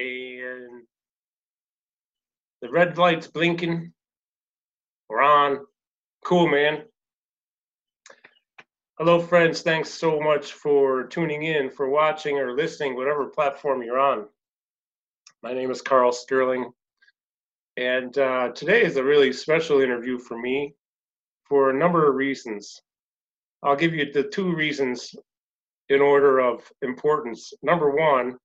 and the red light's blinking. We're on. Cool, man. Hello, friends. Thanks so much for tuning in, for watching or listening, whatever platform you're on. My name is Carl Sterling, and uh, today is a really special interview for me for a number of reasons. I'll give you the two reasons in order of importance. Number one,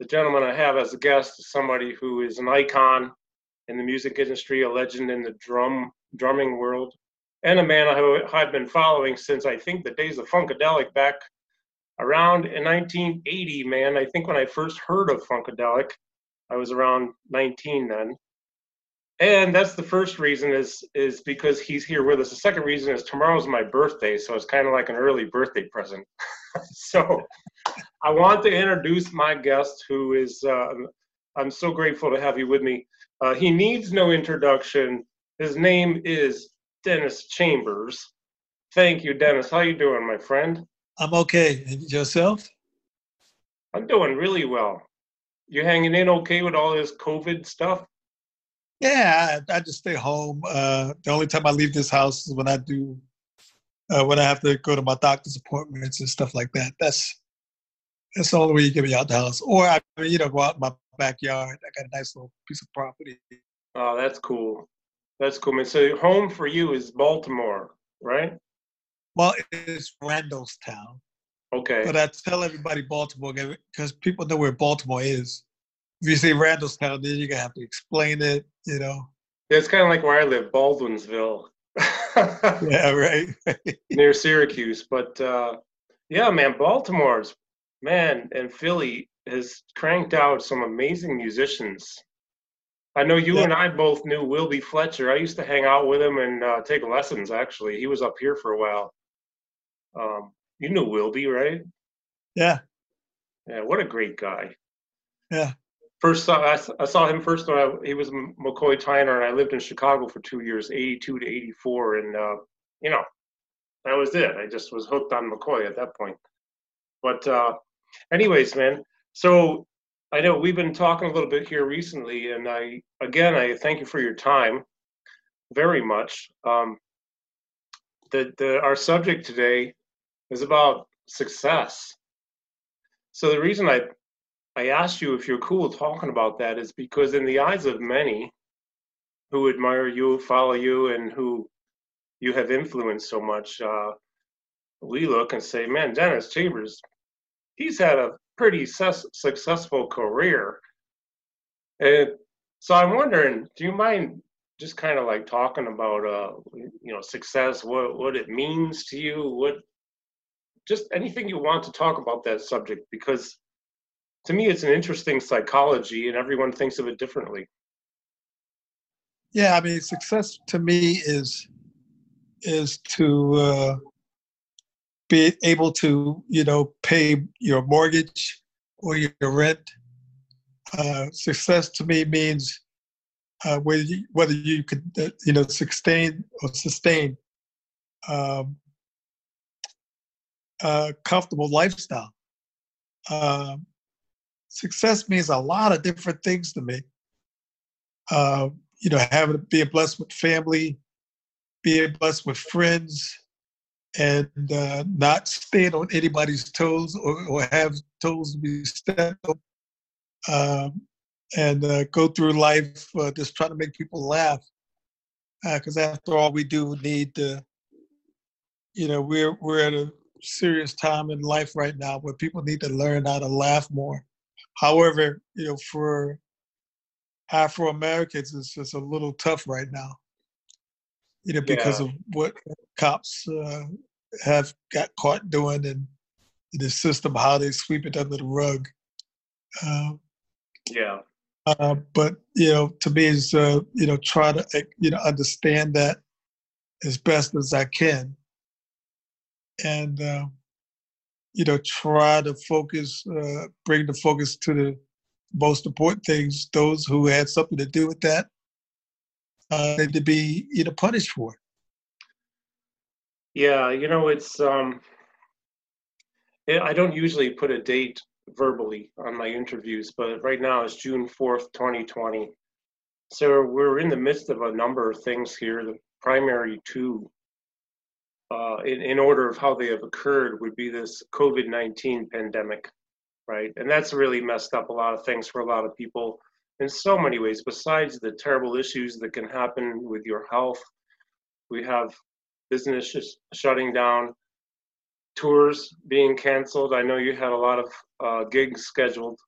the gentleman I have as a guest is somebody who is an icon in the music industry, a legend in the drum drumming world, and a man I've been following since I think the days of Funkadelic back around in 1980. Man, I think when I first heard of Funkadelic, I was around 19 then. And that's the first reason is is because he's here with us. The second reason is tomorrow's my birthday, so it's kind of like an early birthday present. so I want to introduce my guest, who is uh, I'm so grateful to have you with me. Uh, he needs no introduction. His name is Dennis Chambers. Thank you, Dennis. How you doing, my friend? I'm okay. And yourself? I'm doing really well. You hanging in okay with all this COVID stuff? Yeah, I, I just stay home. Uh, the only time I leave this house is when I do, uh, when I have to go to my doctor's appointments and stuff like that. That's that's the only way you get me out the house. Or I, you know, go out in my backyard. I got a nice little piece of property. Oh, that's cool. That's cool, man. So home for you is Baltimore, right? Well, it's Randallstown. Okay. But I tell everybody Baltimore because people know where Baltimore is. If you say Randallstown, then you're gonna have to explain it. You know. Yeah, it's kind of like where I live, Baldwinsville. yeah, right. Near Syracuse, but uh, yeah, man, Baltimore's man and Philly has cranked out some amazing musicians. I know you yeah. and I both knew Wilby Fletcher. I used to hang out with him and uh, take lessons. Actually, he was up here for a while. Um, you knew Wilby, right? Yeah. Yeah. What a great guy. Yeah. First, saw, I, I saw him first when I, he was McCoy Tyner, and I lived in Chicago for two years, '82 to '84, and uh, you know, that was it. I just was hooked on McCoy at that point. But uh, anyways, man, so I know we've been talking a little bit here recently, and I again I thank you for your time very much. Um, the, the our subject today is about success. So the reason I I asked you if you're cool talking about that is because in the eyes of many who admire you, follow you, and who you have influenced so much, uh, we look and say, man, Dennis Chambers, he's had a pretty su- successful career. And so I'm wondering, do you mind just kind of like talking about uh you know success, what what it means to you, what just anything you want to talk about that subject because to me it's an interesting psychology and everyone thinks of it differently. Yeah, I mean success to me is is to uh be able to, you know, pay your mortgage or your rent. Uh, success to me means uh, whether you, whether you could, uh, you know, sustain or sustain um, a comfortable lifestyle. Um, success means a lot of different things to me. Uh, you know, having being blessed with family, being blessed with friends, and uh, not stand on anybody's toes or, or have toes to be stepped on, um, and uh, go through life uh, just trying to make people laugh. Because uh, after all, we do need to, you know, we're we're at a serious time in life right now where people need to learn how to laugh more. However, you know, for Afro Americans, it's just a little tough right now you know, because yeah. of what cops uh, have got caught doing and the system, how they sweep it under the rug. Uh, yeah. Uh, but you know, to me, is uh, you know, try to eh, you know understand that as best as I can, and uh, you know, try to focus, uh, bring the focus to the most important things. Those who had something to do with that, uh, to be you know punished for. Yeah, you know it's um, I don't usually put a date verbally on my interviews, but right now it's June 4th, 2020. So we're in the midst of a number of things here. The primary two, uh, in, in order of how they have occurred, would be this COVID 19 pandemic, right? And that's really messed up a lot of things for a lot of people in so many ways, besides the terrible issues that can happen with your health. We have business shutting down, tours being canceled. I know you had a lot of uh, gigs scheduled,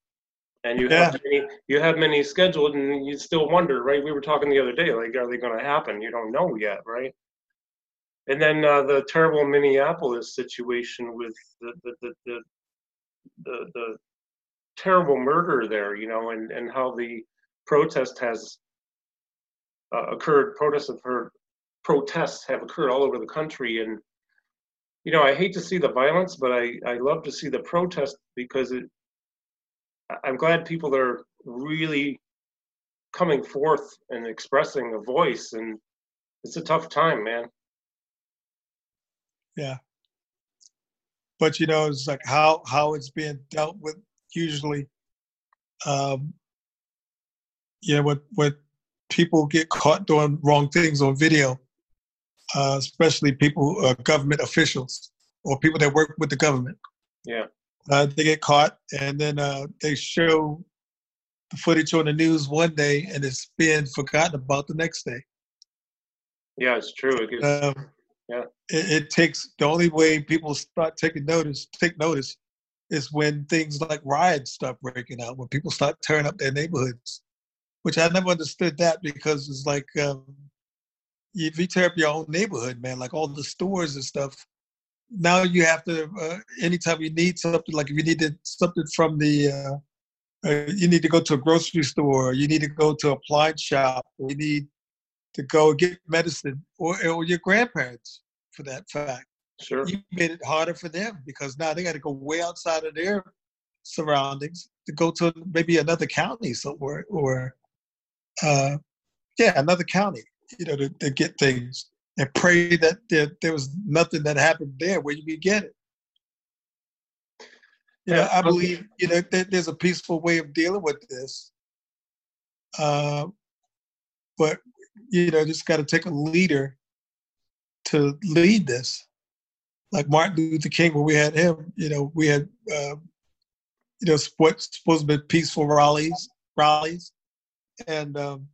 and you Yeah. have many, you have many scheduled, and you still wonder, right? We were talking the other day, like, are they going to happen? You don't know yet, right? And then uh, the terrible Minneapolis situation with the the the the, the, the terrible murder there, you know, and and how the protest has uh, occurred. Protests have occurred. Protests have occurred all over the country, and you know, I hate to see the violence, but I, I love to see the protest because it, I'm glad people are really coming forth and expressing a voice. And it's a tough time, man. But you know it's like how how it's being dealt with usually um know when when people get caught doing wrong things on video uh especially people uh, government officials or people that work with the government Yeah. uh, they get caught and then uh they show the footage on the news one day and it's being forgotten about the next day Yeah, it's true. It gives, um, Yeah. it, it takes the only way people start taking notice, take notice, is when things like riots start breaking out, when people start tearing up their neighborhoods. Which I never understood that because it's like um, if you tear up your own neighborhood, man, like all the stores and stuff. Now you have to. Uh, anytime you need something, like if you needed something from the, uh, uh, you need to go to a grocery store, you need to go to a appliance shop, you need to go get medicine, or, or your grandparents, for that fact. sure. You made it harder for them because now they got to go way outside of their surroundings to go to maybe another county somewhere, or uh, yeah, another county, you know, to, to get things and pray that there, there was nothing that happened there where you could get it. You know, Yeah, I believe you know that there's a peaceful way of dealing with this. Uh, but you know, just got to take a leader to lead this. Like Martin Luther King, when we had him, you know, we had uh, you know what's supposed to be peaceful rallies, rallies, and um,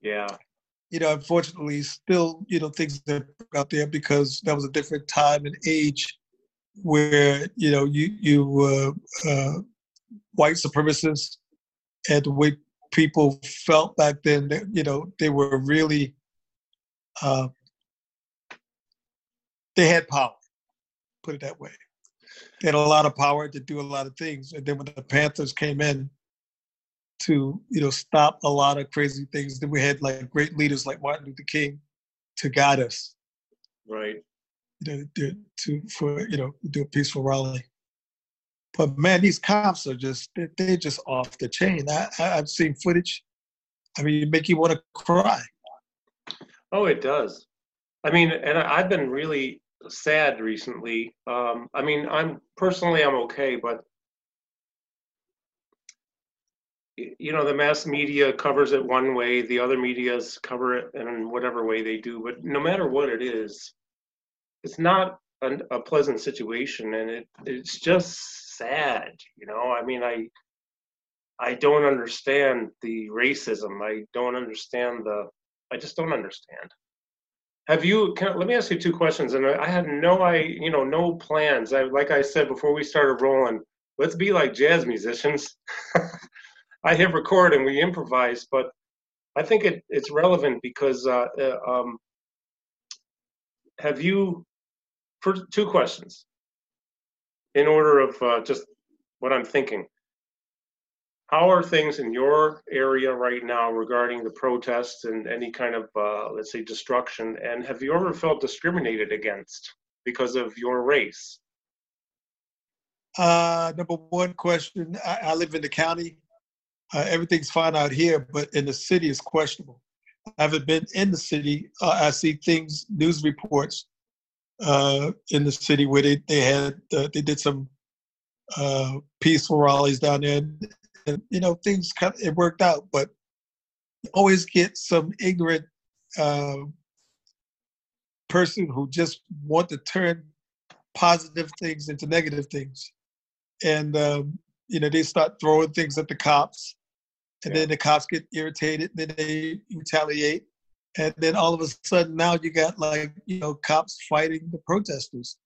Yeah. you know, unfortunately, still, you know, things that out there because that was a different time and age where you know you you uh, uh, white supremacists and the way people felt back then, that, you know, they were really uh, they had power. Put it that way. They had a lot of power to do a lot of things, and then when the Panthers came in to you know stop a lot of crazy things, then we had like great leaders like Martin Luther King to guide us Right. you know, to, to for you know do a peaceful rally. But man, these cops are just they- they're just off the chain. I, I've seen footage. I mean, make you want to cry. Oh, it does. I mean, and I've been really sad recently. Um, I mean, I'm personally I'm okay, but you know, the mass media covers it one way, the other medias cover it in whatever way they do. But no matter what it is, it's not an, a pleasant situation, and it it's just sad. You know, I mean, I I don't understand the racism. I don't understand the. I just don't understand. Have you? Can, let me ask you two questions. And I, had no, I you know, no plans. I like I said before we started rolling. Let's be like jazz musicians. I hit record and we improvise, but I think it, it's relevant because uh, uh, um, have you? For two questions, in order of uh, just what I'm thinking. How are things in your area right now regarding the protests and any kind of, uh, let's say, destruction? And have you ever felt discriminated against because of your race? Uh, number one question: I, I live in the county. Uh, everything's fine out here, but in the city it's questionable. I haven't been in the city. Uh, I see things, news reports uh, in the city where they they had uh, they did some uh, peaceful rallies down there, and you know things kind of, it worked out. But you always get some ignorant uh, person who just want to turn positive things into negative things, and um, you know they start throwing things at the cops, and Yeah. then the cops get irritated, and then they retaliate, and then all of a sudden now you got like you know cops fighting the protesters,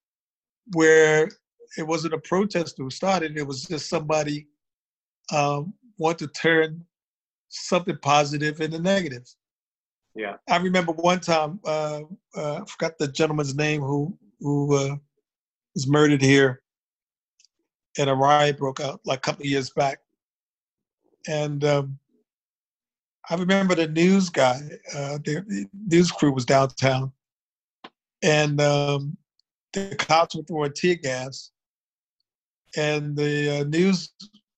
where it wasn't a protester who started it was just somebody um, want to turn something positive into negative. Yeah. I remember one time, uh, uh, I forgot the gentleman's name who who uh, was murdered here, and a riot broke out like a couple of years back. And um, I remember the news guy, uh, the, the news crew was downtown, and um, the cops were throwing tear gas, and the uh, news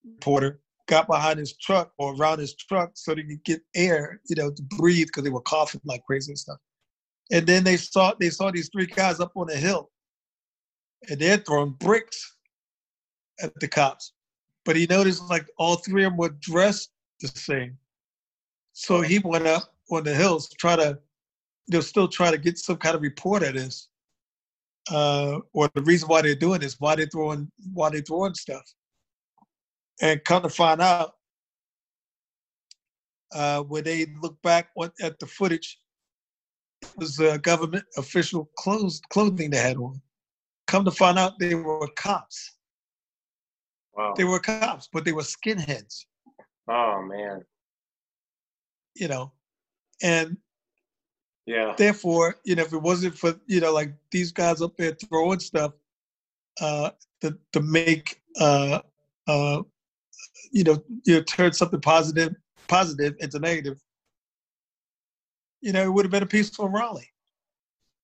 reporter got behind his truck or around his truck so they could get air, you know, to breathe because they were coughing like crazy and stuff. And then they saw they saw these three guys up on a hill, and they're throwing bricks at the cops. But he noticed like all three of them were dressed the same, so he went up on the hills to try to, know, still try to get some kind of report at this, uh, or the reason why they're doing this, why they're throwing, why they're throwing stuff and come to find out uh, when they look back at the footage, it was uh, government official clothes clothing they had on. Come to find out, they were cops. Wow. They were cops, but they were skinheads. Oh man. You know, and Yeah. therefore, you know, if it wasn't for you know like these guys up there throwing stuff uh, to to make uh, uh, you know you know, turn something positive positive into negative, you know, it would have been a peaceful rally.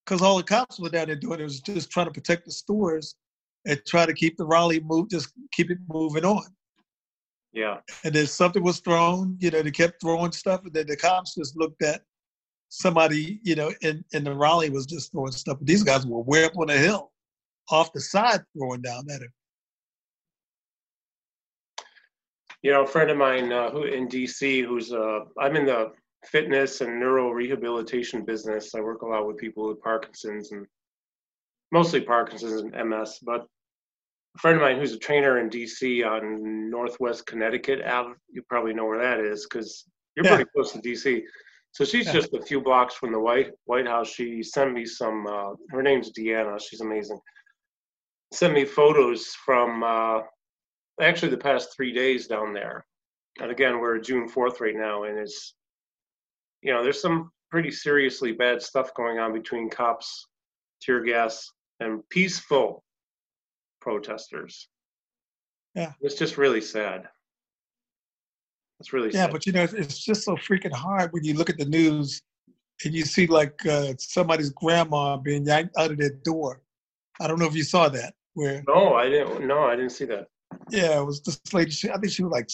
Because all the cops were down there doing it was just trying to protect the stores and try to keep the rally move, just keep it moving on. Yeah. And then something was thrown, you know, they kept throwing stuff, and then the cops just looked at somebody, you know, in, in the rally was just throwing stuff. These guys were way up on the hill, off the side, throwing down at him. You know, a friend of mine uh, who in DC, who's uh, I'm in the fitness and neuro rehabilitation business. I work a lot with people with Parkinson's and mostly Parkinson's and MS. But a friend of mine who's a trainer in DC on Northwest Connecticut Ave, you probably know where that is because you're Yeah. pretty close to DC. So she's Yeah. just a few blocks from the White White House. She sent me some. Uh, her name's Deanna. She's amazing. Sent me photos from uh, actually the past three days down there. And again, we're June 4th right now, and it's, you know, there's some pretty seriously bad stuff going on between cops, tear gas, and peaceful protesters. Yeah. It's just really sad. It's really Yeah, sad. but you know, it's just so freaking hard when you look at the news and you see like uh, somebody's grandma being yanked out of their door. I don't know if you saw that. Where no, I didn't. No, I didn't see that. Yeah, it was this lady. She, I think she was like,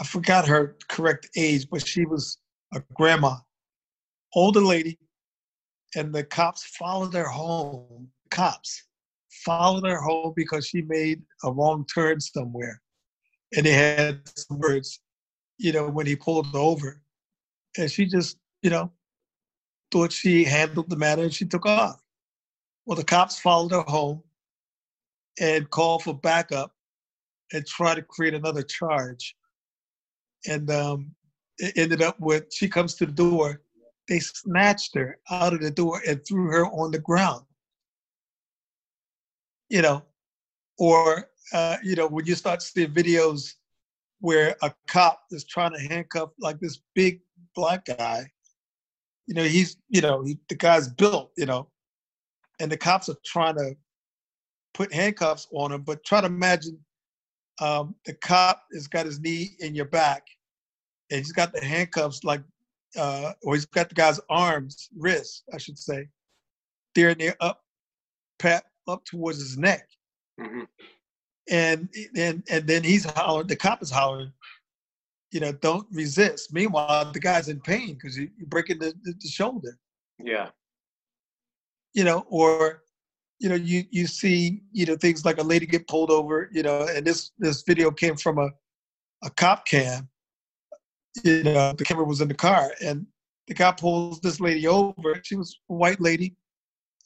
I forgot her correct age, but she was a grandma, older lady, and the cops followed her home. Cops followed her home because she made a wrong turn somewhere, and they had some words, you know, when he pulled over, and she just, you know, thought she handled the matter and she took off. Well, the cops followed her home and call for backup and try to create another charge. And um, it ended up with she comes to the door. They snatched her out of the door and threw her on the ground. You know, or uh, you know when you start seeing videos where a cop is trying to handcuff like this big black guy. You know, he's you know he, the guy's built. You know, and the cops are trying to put handcuffs on him. But try to imagine um, the cop has got his knee in your back, and he's got the handcuffs like, uh, or he's got the guy's arms, wrists, I should say, there and there up, pat up towards his neck, hmm and and and then he's hollering. The cop is hollering, you know, don't resist. Meanwhile, the guy's in pain because you, you're breaking the, the, the shoulder. Yeah. you know, or you know, you you see, you know, things like a lady get pulled over, you know, and this this video came from a a cop cam. You know, the camera was in the car, and the guy pulls this lady over. She was a white lady,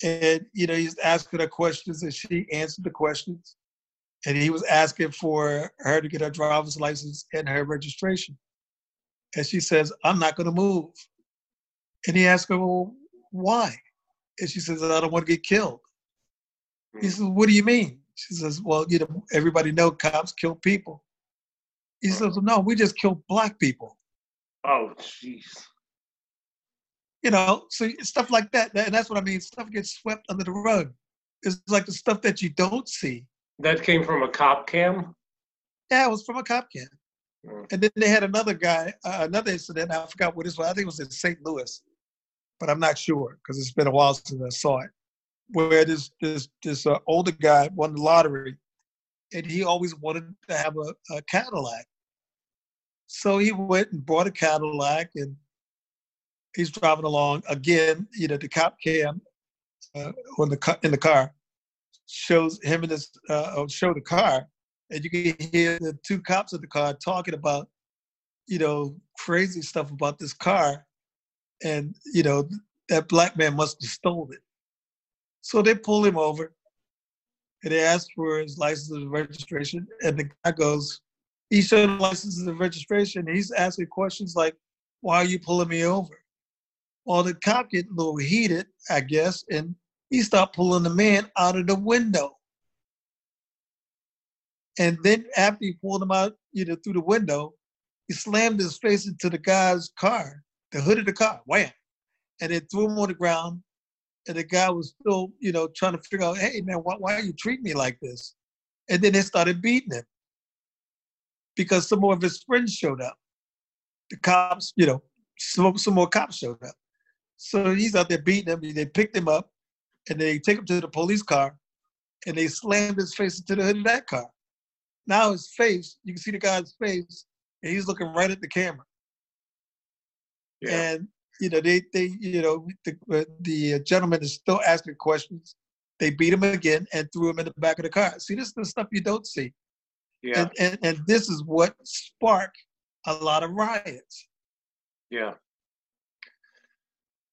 and you know, he's asking her questions, and she answered the questions. And he was asking for her to get her driver's license and her registration. And she says, "I'm not going to move." And he asked her, "Well, why?" And she says, "I don't want to get killed." He says, "What do you mean?" She says, "Well, you know, everybody know cops kill people." He says, "No, we just kill black people." Oh, jeez. You know, so stuff like that, and that's what I mean. Stuff gets swept under the rug. It's like the stuff that you don't see. That came from a cop cam. Yeah, it was from a cop cam. Mm. And then they had another guy, uh, another incident. I forgot what this was. I think it was in St. Louis, but I'm not sure because it's been a while since I saw it. Where this this this uh, older guy won the lottery, and he always wanted to have a, a Cadillac. So he went and bought a Cadillac, and he's driving along again. You know, the cop cam uh, on the in the car shows him in this uh, show the car, and you can hear the two cops in the car talking about, you know, crazy stuff about this car, and you know that black man must have stolen it. So they pull him over, and they ask for his license and registration, and the guy goes, he showed him license and registration. And he's asking questions like, "Why are you pulling me over?" Well, the cop get a little heated, I guess, and he started pulling the man out of the window. And then after he pulled him out, you know, through the window, he slammed his face into the guy's car, the hood of the car, wham, and then threw him on the ground. And the guy was still, you know, trying to figure out, hey man, why, why are you treating me like this? And then they started beating him because some more of his friends showed up. The cops, you know, some, some more cops showed up. So he's out there beating him. They picked him up and they take him to the police car and they slammed his face into the hood of that car. Now his face, you can see the guy's face, and he's looking right at the camera. Yeah. And you know, they they you know the uh, the gentleman is still asking questions. They beat him again and threw him in the back of the car. See, this is the stuff you don't see. Yeah. And, and and this is what sparked a lot of riots.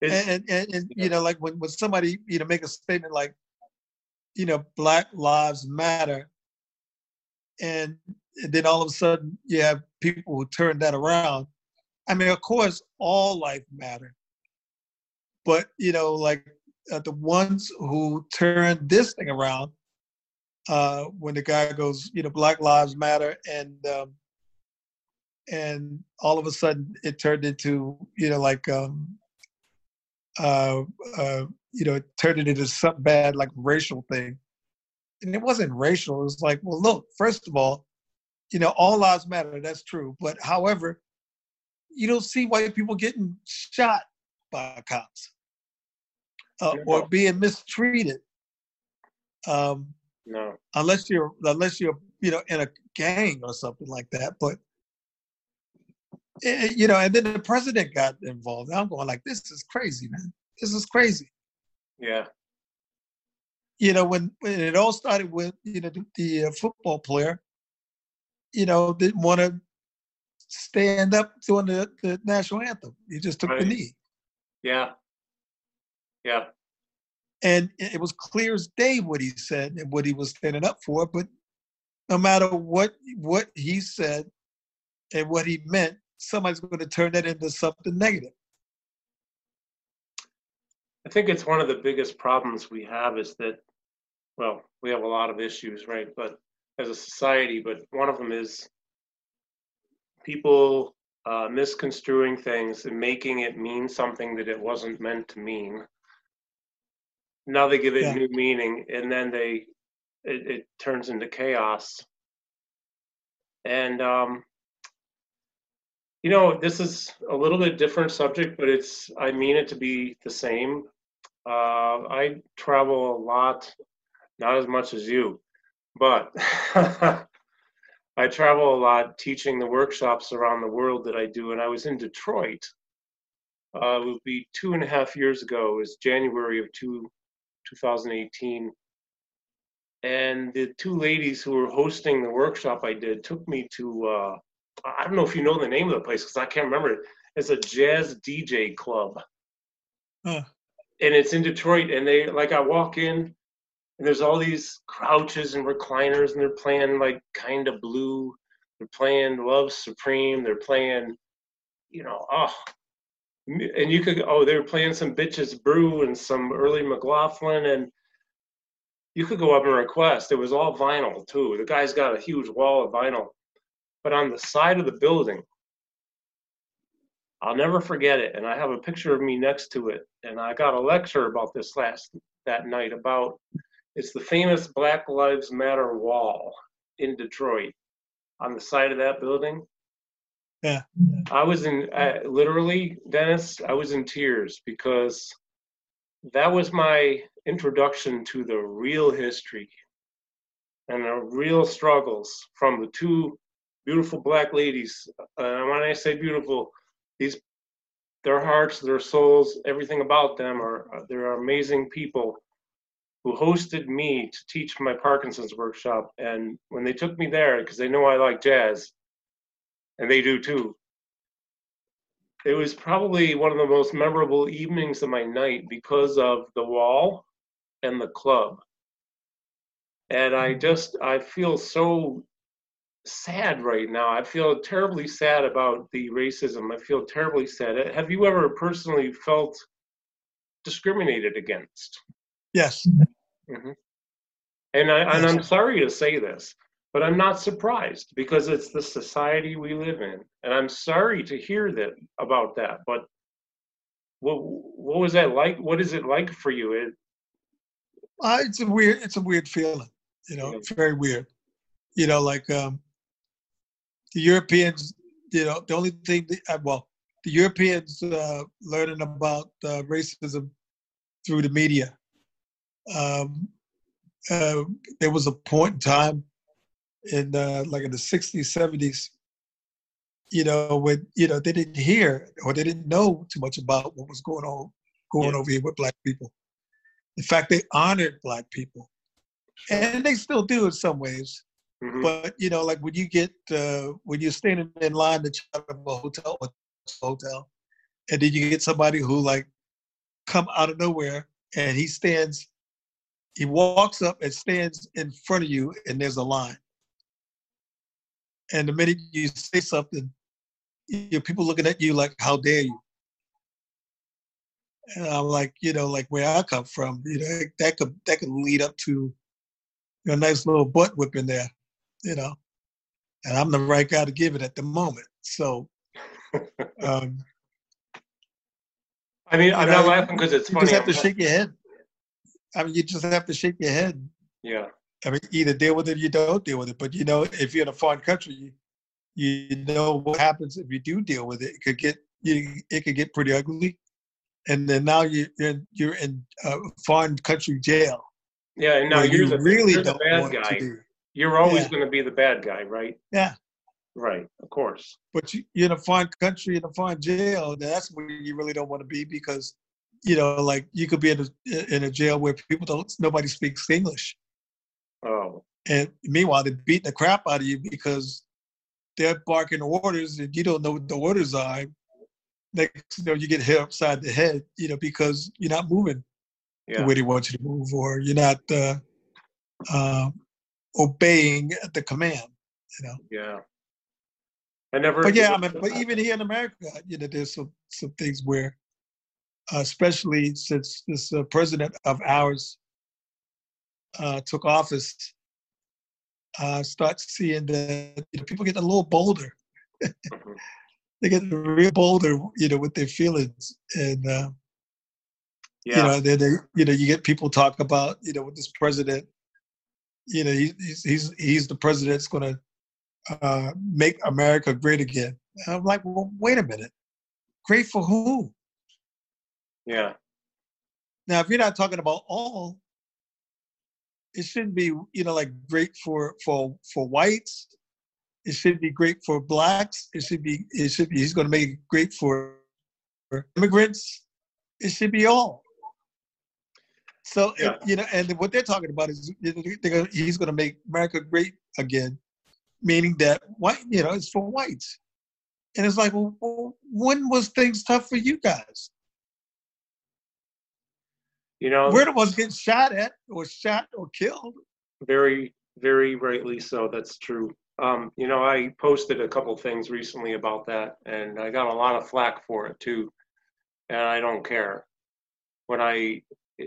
yeah. And, and, and, you know, like when, when somebody, you know, make a statement like, you know, Black Lives Matter, and, and then all of a sudden you have people who turn that around. I mean, of course, all life matter, but you know, like uh, the ones who turned this thing around, uh, when the guy goes, you know, Black Lives Matter, and um, and all of a sudden it turned into, you know, like um, uh, uh, you know, it turned into some bad, like racial thing. And it wasn't racial. It was like, well, look, first of all, you know, all lives matter. That's true. But however, you don't see white people getting shot by cops uh, or being mistreated, um, no. unless you're unless you're you know in a gang or something like that. But eh, you know, and then the president got involved. I'm going like, this is crazy, man. This is crazy. Yeah. you know, when, when it all started with, you know, the, the uh, football player, you know, didn't want to stand up during the, the national anthem. He just took Right. the knee. Yeah. Yeah. And it was clear as day what he said and what he was standing up for. But no matter what what he said and what he meant, somebody's going to turn that into something negative. I think it's one of the biggest problems we have is that, well, we have a lot of issues, right? But as a society, but one of them is people uh, misconstruing things and making it mean something that it wasn't meant to mean. Now they give it Yeah. new meaning, and then they it, it turns into chaos. And um, you know, this is a little bit different subject, but it's I mean it to be the same. Uh, I travel a lot, not as much as you, but I travel a lot teaching the workshops around the world that I do. And I was in Detroit. Uh, it would be two and a half years ago. It was January of two, 2018. and the two ladies who were hosting the workshop I did took me to uh, I don't know if you know the name of the place because I can't remember it. It's a jazz DJ club, Huh. and it's in Detroit. And they like I walk in, and there's all these crouches and recliners, and they're playing like kind of blue. They're playing Love Supreme. They're playing, you know, oh, and you could oh they were playing some bitches brew and some early McLaughlin and you could go up and request. It was all vinyl too. The guy's got a huge wall of vinyl. But on the side of the building, I'll never forget it. And I have a picture of me next to it. And I got a lecture about this last that night about it's the famous Black Lives Matter wall in Detroit on the side of that building. Yeah. I was in uh, literally, Dennis, I was in tears because that was my introduction to the real history and the real struggles from the two beautiful black ladies. And uh, when I say beautiful, these their hearts, their souls, everything about them are they're amazing people who hosted me to teach my Parkinson's workshop. And when they took me there, because they know I like jazz, and they do too, it was probably one of the most memorable evenings of my night because of the wall and the club. And I mm. just, I feel so sad right now. I feel terribly sad about the racism. I feel terribly sad. Uh, have you ever personally felt discriminated against? Yes. Hmm And I and I'm sorry to say this, but I'm not surprised because it's the society we live in, and I'm sorry to hear that about that. But what what was that like? What is it like for you? It, Uh, it's a weird. It's a weird feeling. You know, Yeah. it's very weird. You know, like um, the Europeans. You know, the only thing. That, uh, well, the Europeans uh, learning about uh, racism through the media. Um, uh, there was a point in time in uh, like in the 60s, 70s. You know, when you know they didn't hear or they didn't know too much about what was going on going Yeah. over here with black people. In fact, they honored black people, and they still do in some ways. Mhm. But you know, like when you get uh, when you're standing in line to check out of a hotel, hotel, and then you get somebody who like come out of nowhere, and he stands, he walks up and stands in front of you, and there's a line. And the minute you say something, you people looking at you like, "How dare you?" And I'm like, you know, like where I come from, you know, that could that could lead up to you a nice little butt whipping there, you know. And I'm the right guy to give it at the moment. So um, I mean, I'm know, not laughing because it's you funny. just have to shake your head. I mean, you just have to shake your head. yeah, I mean, either deal with it or you don't deal with it. But you know, if you're in a foreign country, you, you know what happens if you do deal with it. It could get you. It could get pretty ugly, and then now you, you're in, you're in a foreign country jail. yeah. And now you're you the really you're the bad guy. You're always Yeah. going to be the bad guy, right? Yeah. Right. Of course. But you, you're in a foreign country in a foreign jail. That's where you really don't want to be because, you know, like you could be in a in a jail where people don't nobody speaks English. Oh. And meanwhile, they're beating the crap out of you because they're barking orders and you don't know what the orders are. Next, you know, you get hit upside the head, you know, because you're not moving Yeah. the way they want you to move, or you're not uh, uh, obeying the command. You know. Yeah. I never. But yeah, I mean, but even here in America, you know, there's some some things where, especially since this uh, president of ours uh, took office, uh, start seeing that you know, people get a little bolder. They get real bolder, you know, with their feelings, and uh, yeah. you know, they, they, you know, you get people talk about, you know, with this president, you know, he, he's he's he's the president that's going to uh, make America great again. And I'm like, well, wait a minute, great for who? Yeah. Now, if you're not talking about all, it shouldn't be, you know, like great for for for whites. It should be great for blacks. It should be. It should be. He's going to make it great for immigrants. It should be all. So Yeah. you know, and what they're talking about is gonna, he's going to make America great again, meaning that white, you know, it's for whites. And it's like, well, well, when was things tough for you guys? You know, We're the ones getting shot at, or shot, or killed. very, very rightly so. That's true. Um, you know, I posted a couple things recently about that, and I got a lot of flack for it too. And I don't care. When I,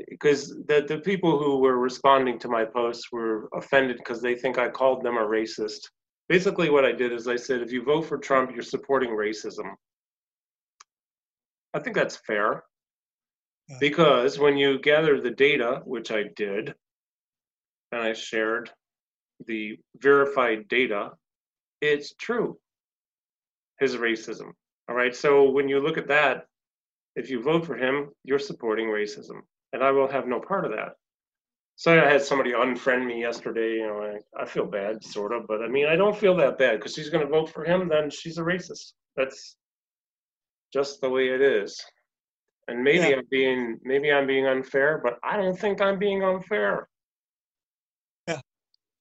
because the the people who were responding to my posts were offended because they think I called them a racist. Basically, what I did is I said, if you vote for Trump, you're supporting racism. I think that's fair. Because when you gather the data, which I did, and I shared the verified data, it's true. His racism. All right. So when you look at that, if you vote for him, you're supporting racism. And I will have no part of that. So I had somebody unfriend me yesterday. You know, I, I feel bad, sort of, but I mean, I don't feel that bad because she's going to vote for him. Then she's a racist. That's just the way it is. And maybe Yeah. I'm being maybe I'm being unfair, but I don't think I'm being unfair. Yeah.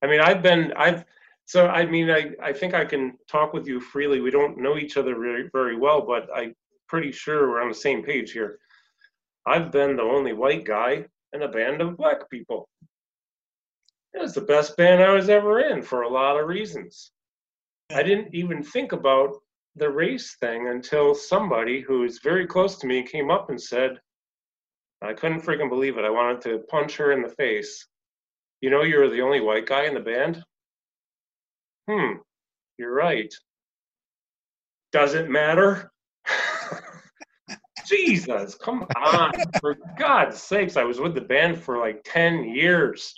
I mean, I've been I've so I mean I I think I can talk with you freely. We don't know each other very very well, but I'm pretty sure we're on the same page here. I've been the only white guy in a band of black people. It was the best band I was ever in for a lot of reasons. I didn't even think about the race thing until somebody who is very close to me came up and said, I couldn't freaking believe it. I wanted to punch her in the face. You know, you're the only white guy in the band? Hmm, you're right. Does it matter? Jesus, come on. For God's sakes, I was with the band for like 10 years.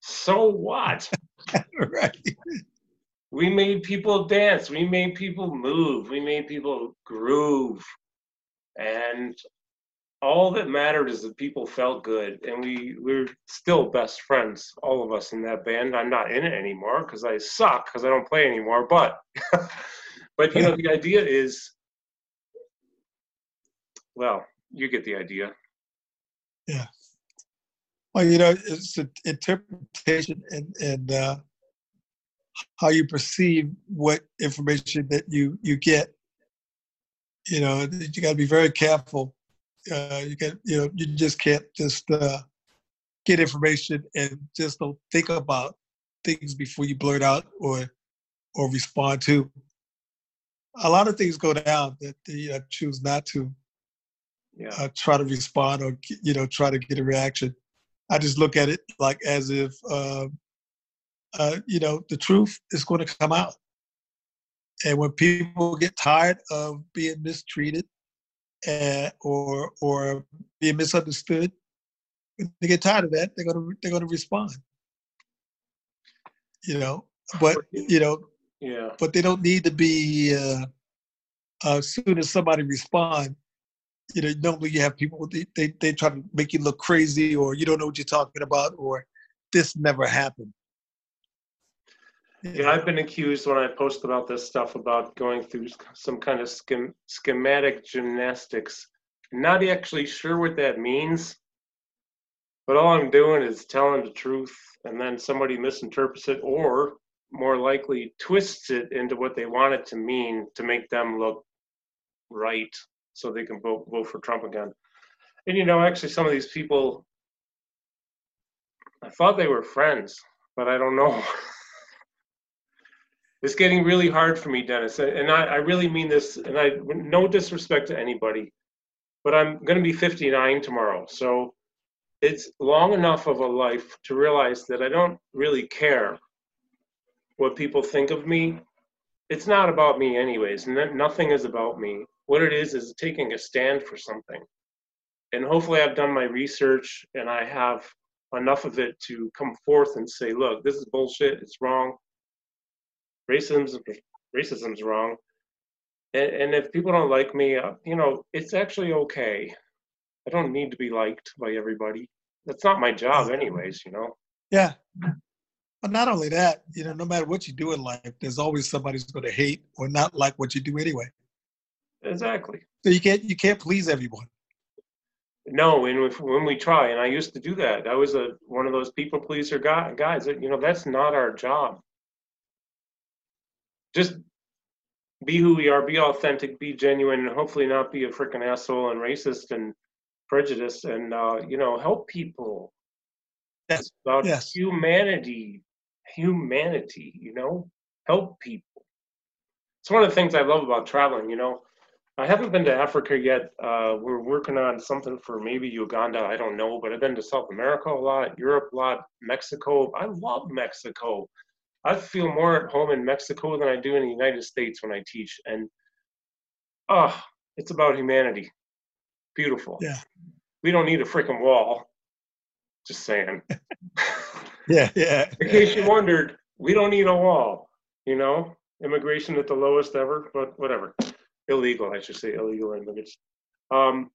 So what? right. We made people dance. We made people move. We made people groove. And all that mattered is that people felt good. And we, we're still best friends, all of us in that band. I'm not in it anymore because I suck because I don't play anymore. But, but you know, the idea is, well, you get the idea. Yeah. Well, you know, it's an interpretation and and uh, how you perceive what information that you you get. You know, you got to be very careful. Uh, you can, you know, you just can't just uh, get information and just don't think about things before you blurt out or or respond to. A lot of things go down that you know, choose not to Yeah. uh, try to respond or you know try to get a reaction. I just look at it like as if um, uh, you know the truth is going to come out, and when people get tired of being mistreated uh, or or being misunderstood, when they get tired of that, they're gonna they're gonna respond. You know, but you know, Yeah. but they don't need to be uh, uh, as soon as somebody respond you know normally you have people they, they, they try to make you look crazy or you don't know what you're talking about or this never happened Yeah, I've been accused when I post about this stuff about going through some kind of schem- schematic gymnastics. Not actually sure what that means, but all I'm doing is telling the truth, and then somebody misinterprets it, or more likely twists it into what they want it to mean to make them look right, so they can vote vote for Trump again. And you know, actually, some of these people, I thought they were friends, but I don't know. it's getting really hard for me, Dennis, and I, I really mean this, and I no disrespect to anybody, but I'm going to be 59 tomorrow, so it's long enough of a life to realize that I don't really care what people think of me. It's not about me, anyways. No, nothing is about me. What it is is taking a stand for something, and hopefully, I've done my research and I have enough of it to come forth and say, look, this is bullshit. It's wrong racism's racism's wrong. And, and if people don't like me uh, you know it's actually okay. I don't need to be liked by everybody. That's not my job anyways you know? Yeah. But not only that you know no matter what you do in life there's always somebody who's going to hate or not like what you do anyway. Exactly. So you can't you can't please everyone. No, and if, when we try, and I used to do that, I was a one of those people pleaser guy, guys. That, you know, that's not our job. Just be who we are, be authentic, be genuine, and hopefully not be a freaking asshole and racist and prejudiced, and uh, you know, help people. Yes. It's about Yes. humanity, humanity. You know, help people. It's one of the things I love about traveling. You know, I haven't been to Africa yet. Uh, we're working on something for maybe Uganda. I don't know, but I've been to South America a lot, Europe a lot, Mexico. I love Mexico. I feel more at home in Mexico than I do in the United States when I teach. And oh, it's about humanity. Beautiful. Yeah. We don't need a freaking wall. Just saying. Yeah, yeah. In case you wondered, we don't need a wall. You know, immigration at the lowest ever, but whatever. Illegal, I should say, illegal immigrants. Um,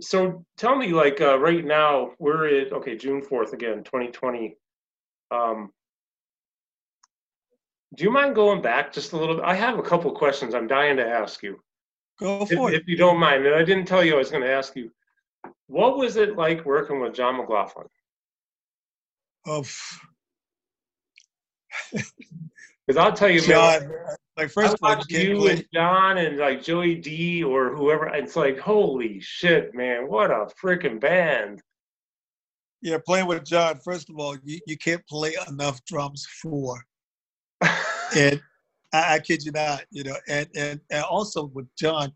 so tell me, like, uh, right now, we're at, okay, June 4th again, 2020. Um, do you mind going back just a little bit? I have a couple questions I'm dying to ask you, Go if, for it. if you don't mind. And I didn't tell you I was going to ask you. What was it like working with John McLaughlin? Of Because I'll tell you, man, John, like first of I watched you play. and John and like Joey D or whoever. It's like, holy shit, man, what a freaking band. Yeah, playing with John. First of all, you, you can't play enough drums for. And I, I kid you not, you know, and, and and also with John,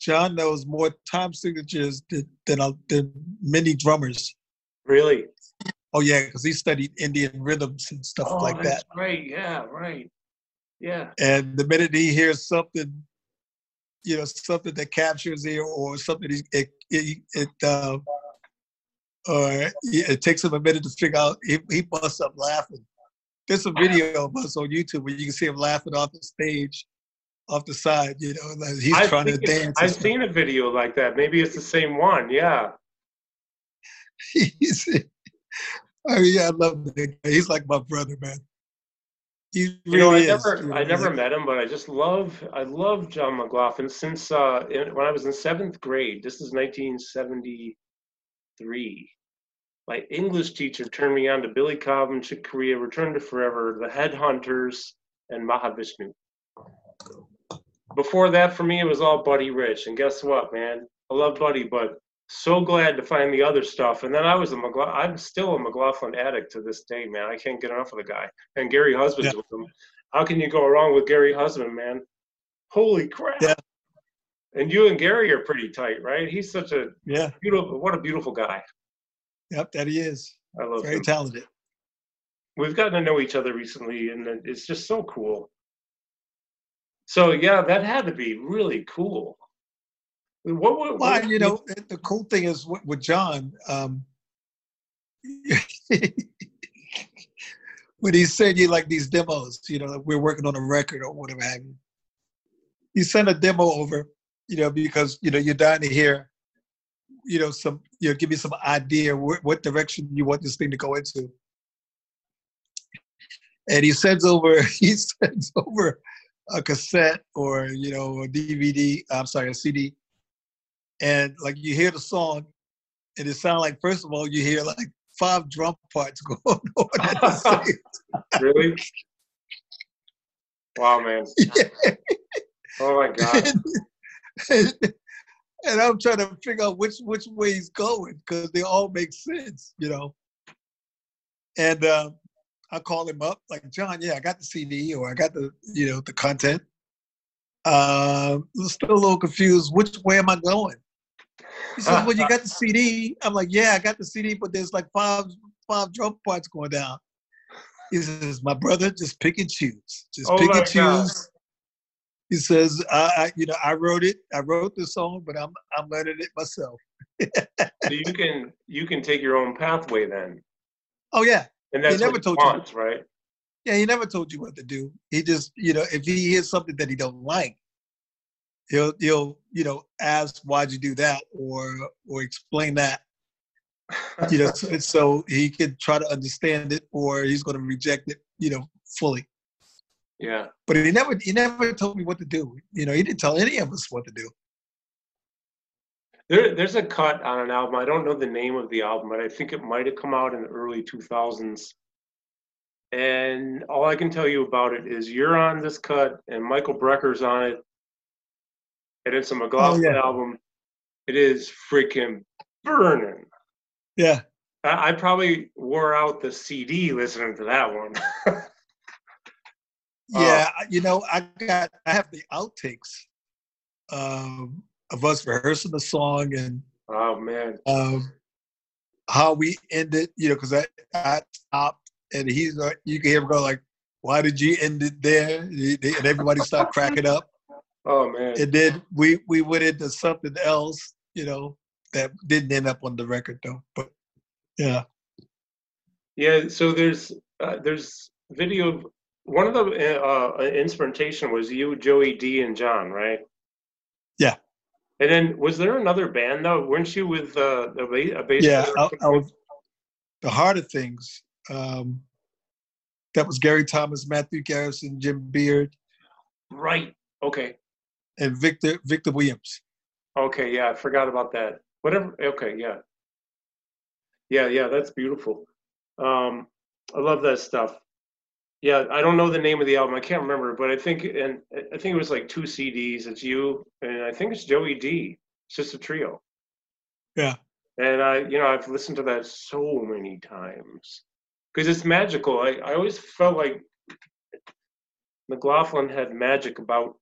John knows more time signatures than than, uh, than many drummers. really? Oh yeah, because he studied Indian rhythms and stuff Oh, like that's that. right. Yeah, right. Yeah. And the minute he hears something, you know, something that captures ear or something, it it, it uh, or it takes him a minute to figure out. He, he busts up laughing. There's a video of us on YouTube where you can see him laughing off the stage, off the side. You know, like he's I've trying to dance. I've seen a video like that. Maybe it's the same one. Yeah. He's, I mean, yeah, I love that guy. He's like my brother, man. He You know, I is. never, know, I never like- met him, but I just love, I love John McLaughlin since uh, in, when I was in seventh grade. This is 1973. My English teacher turned me on to Billy Cobham, Chick Corea, Return to Forever, The Headhunters, and Mahavishnu. Before that, for me, it was all Buddy Rich. And guess what, man? I love Buddy, but so glad to find the other stuff. And then I was a McLaughlin, I'm still a McLaughlin addict to this day, man. I can't get enough of the guy. And Gary Husband's Yeah. with him. How can you go wrong with Gary Husband, man? Holy crap. Yeah. And you and Gary are pretty tight, right? He's such a Yeah, beautiful, what a beautiful guy. Yep, that he is. I love Very him. talented. We've gotten to know each other recently, and it's just so cool. So yeah, that had to be really cool. What, what, Well, what- you know, the the cool thing is with, with John, um, when he sent you like these demos, you know, like we're working on a record or whatever have you. He sent a demo over, you know, because you know you're dying to hear, you know, some, you know, give me some idea what, what direction you want this thing to go into. And he sends over, he sends over a cassette or you know a DVD. I'm sorry, a CD and like you hear the song, and it sounds like first of all you hear like five drum parts going on at the same really? Wow, man. yeah. Oh my God. and, and I'm trying to figure out which which way he's going because they all make sense, you know. And uh, I call him up like John, yeah, I got the CD or I got the you know the content. Um, still a little confused. Which way am I going? He says, "Well, you got the CD." I'm like, "Yeah, I got the CD, but there's like five five drum parts going down." He says, "My brother, just pick and choose. Just Oh pick and God. choose." He says, I, "I, you know, I wrote it. I wrote the song, but I'm I'm learning it myself." so you can you can take your own pathway then, Oh yeah, and that's never he told you. right? yeah. He never told you what to do. He just, you know, if he hears something that he don't like, he'll he'll you know ask why'd you do that or or explain that. You know, so, so he can try to understand it, or he's going to reject it, you know, fully. Yeah. But he never he never told me what to do. You know, he didn't tell any of us what to do. There, there's a cut on an album. I don't know the name of the album, but I think it might have come out in the early 2000s. And all I can tell you about it is you're on this cut, and Michael Brecker's on it, and it's a McLaughlin oh, yeah. album. It is freaking burning. Yeah. I, I probably wore out the CD listening to that one. Yeah, you know, I got I have the outtakes um, of us rehearsing the song and oh man, um, how we ended. You know, because I I stopped and he's uh, you can hear him go like, "Why did you end it there?" And everybody started cracking up. oh man, And then we we went into something else. You know, that didn't end up on the record though. But yeah, yeah. So there's uh, there's video one of the uh, uh, instrumentation was you, Joey D, and John, right? Yeah. And then was there another band though? Weren't you with uh, a, ba- a bass? yeah. I, I was, the Heart of Things. Um, that was Gary Thomas, Matthew Garrison, Jim Beard, Right. Okay. and Victor Victor Williams. Okay. Yeah, I forgot about that. Whatever. Okay. Yeah. Yeah. Yeah. That's beautiful. Um, I love that stuff. Yeah, I don't know the name of the album. I can't remember, but I think and I think it was like two CDs. It's you and I think it's Joey D. It's just a trio. Yeah. And I, you know, I've listened to that so many times because it's magical. I, I always felt like McLaughlin had magic about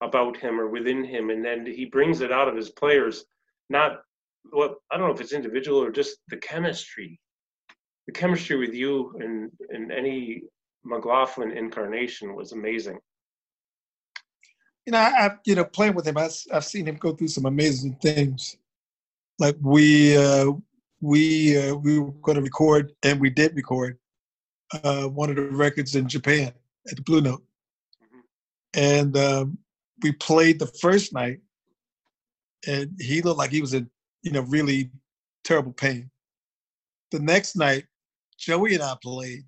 about him or within him, and then he brings it out of his players. Not what I don't know if it's individual or just the chemistry. The chemistry with you and and any McLaughlin incarnation was amazing. You know, I, I've you know playing with him. I, have seen him go through some amazing things. Like we uh, we uh, we were going to record, and we did record uh, one of the records in Japan at the Blue Note, and um, we played the first night, and he looked like he was in you know really terrible pain. The next night, Joey and I played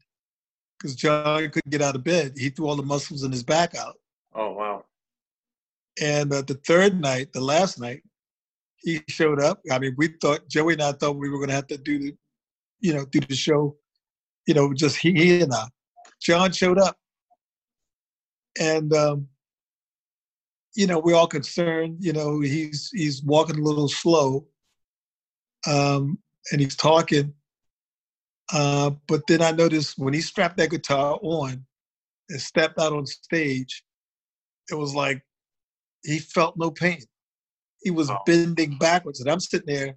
because John couldn't get out of bed. He threw all the muscles in his back out. Oh wow! And uh, the third night, the last night, he showed up. I mean, we thought Joey and I thought we were going to have to do the, you know, do the show, you know, just he, he and I. John showed up, and um, you know, we're all concerned. You know, he's he's walking a little slow, um, and he's talking. Uh, but then I noticed when he strapped that guitar on and stepped out on stage, it was like he felt no pain. He was Oh. bending backwards, and I'm sitting there.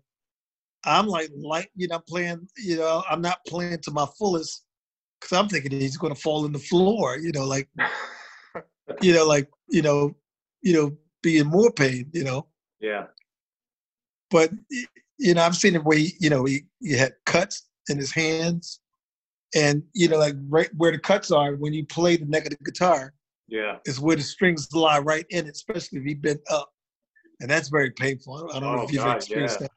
I'm like, like you know, playing. You know, I'm not playing to my fullest because I'm thinking he's going to fall in the floor. You know, like you know, like you know, you know, be in more pain. You know, yeah, but you know, I've seen him where he, you know, he, he had cuts in his hands, and you know, like right where the cuts are when you play the neck of the guitar yeah. is where the strings lie right in it, especially if he bent up, and that's very painful. I don't know Oh, if you've God, experienced yeah. that.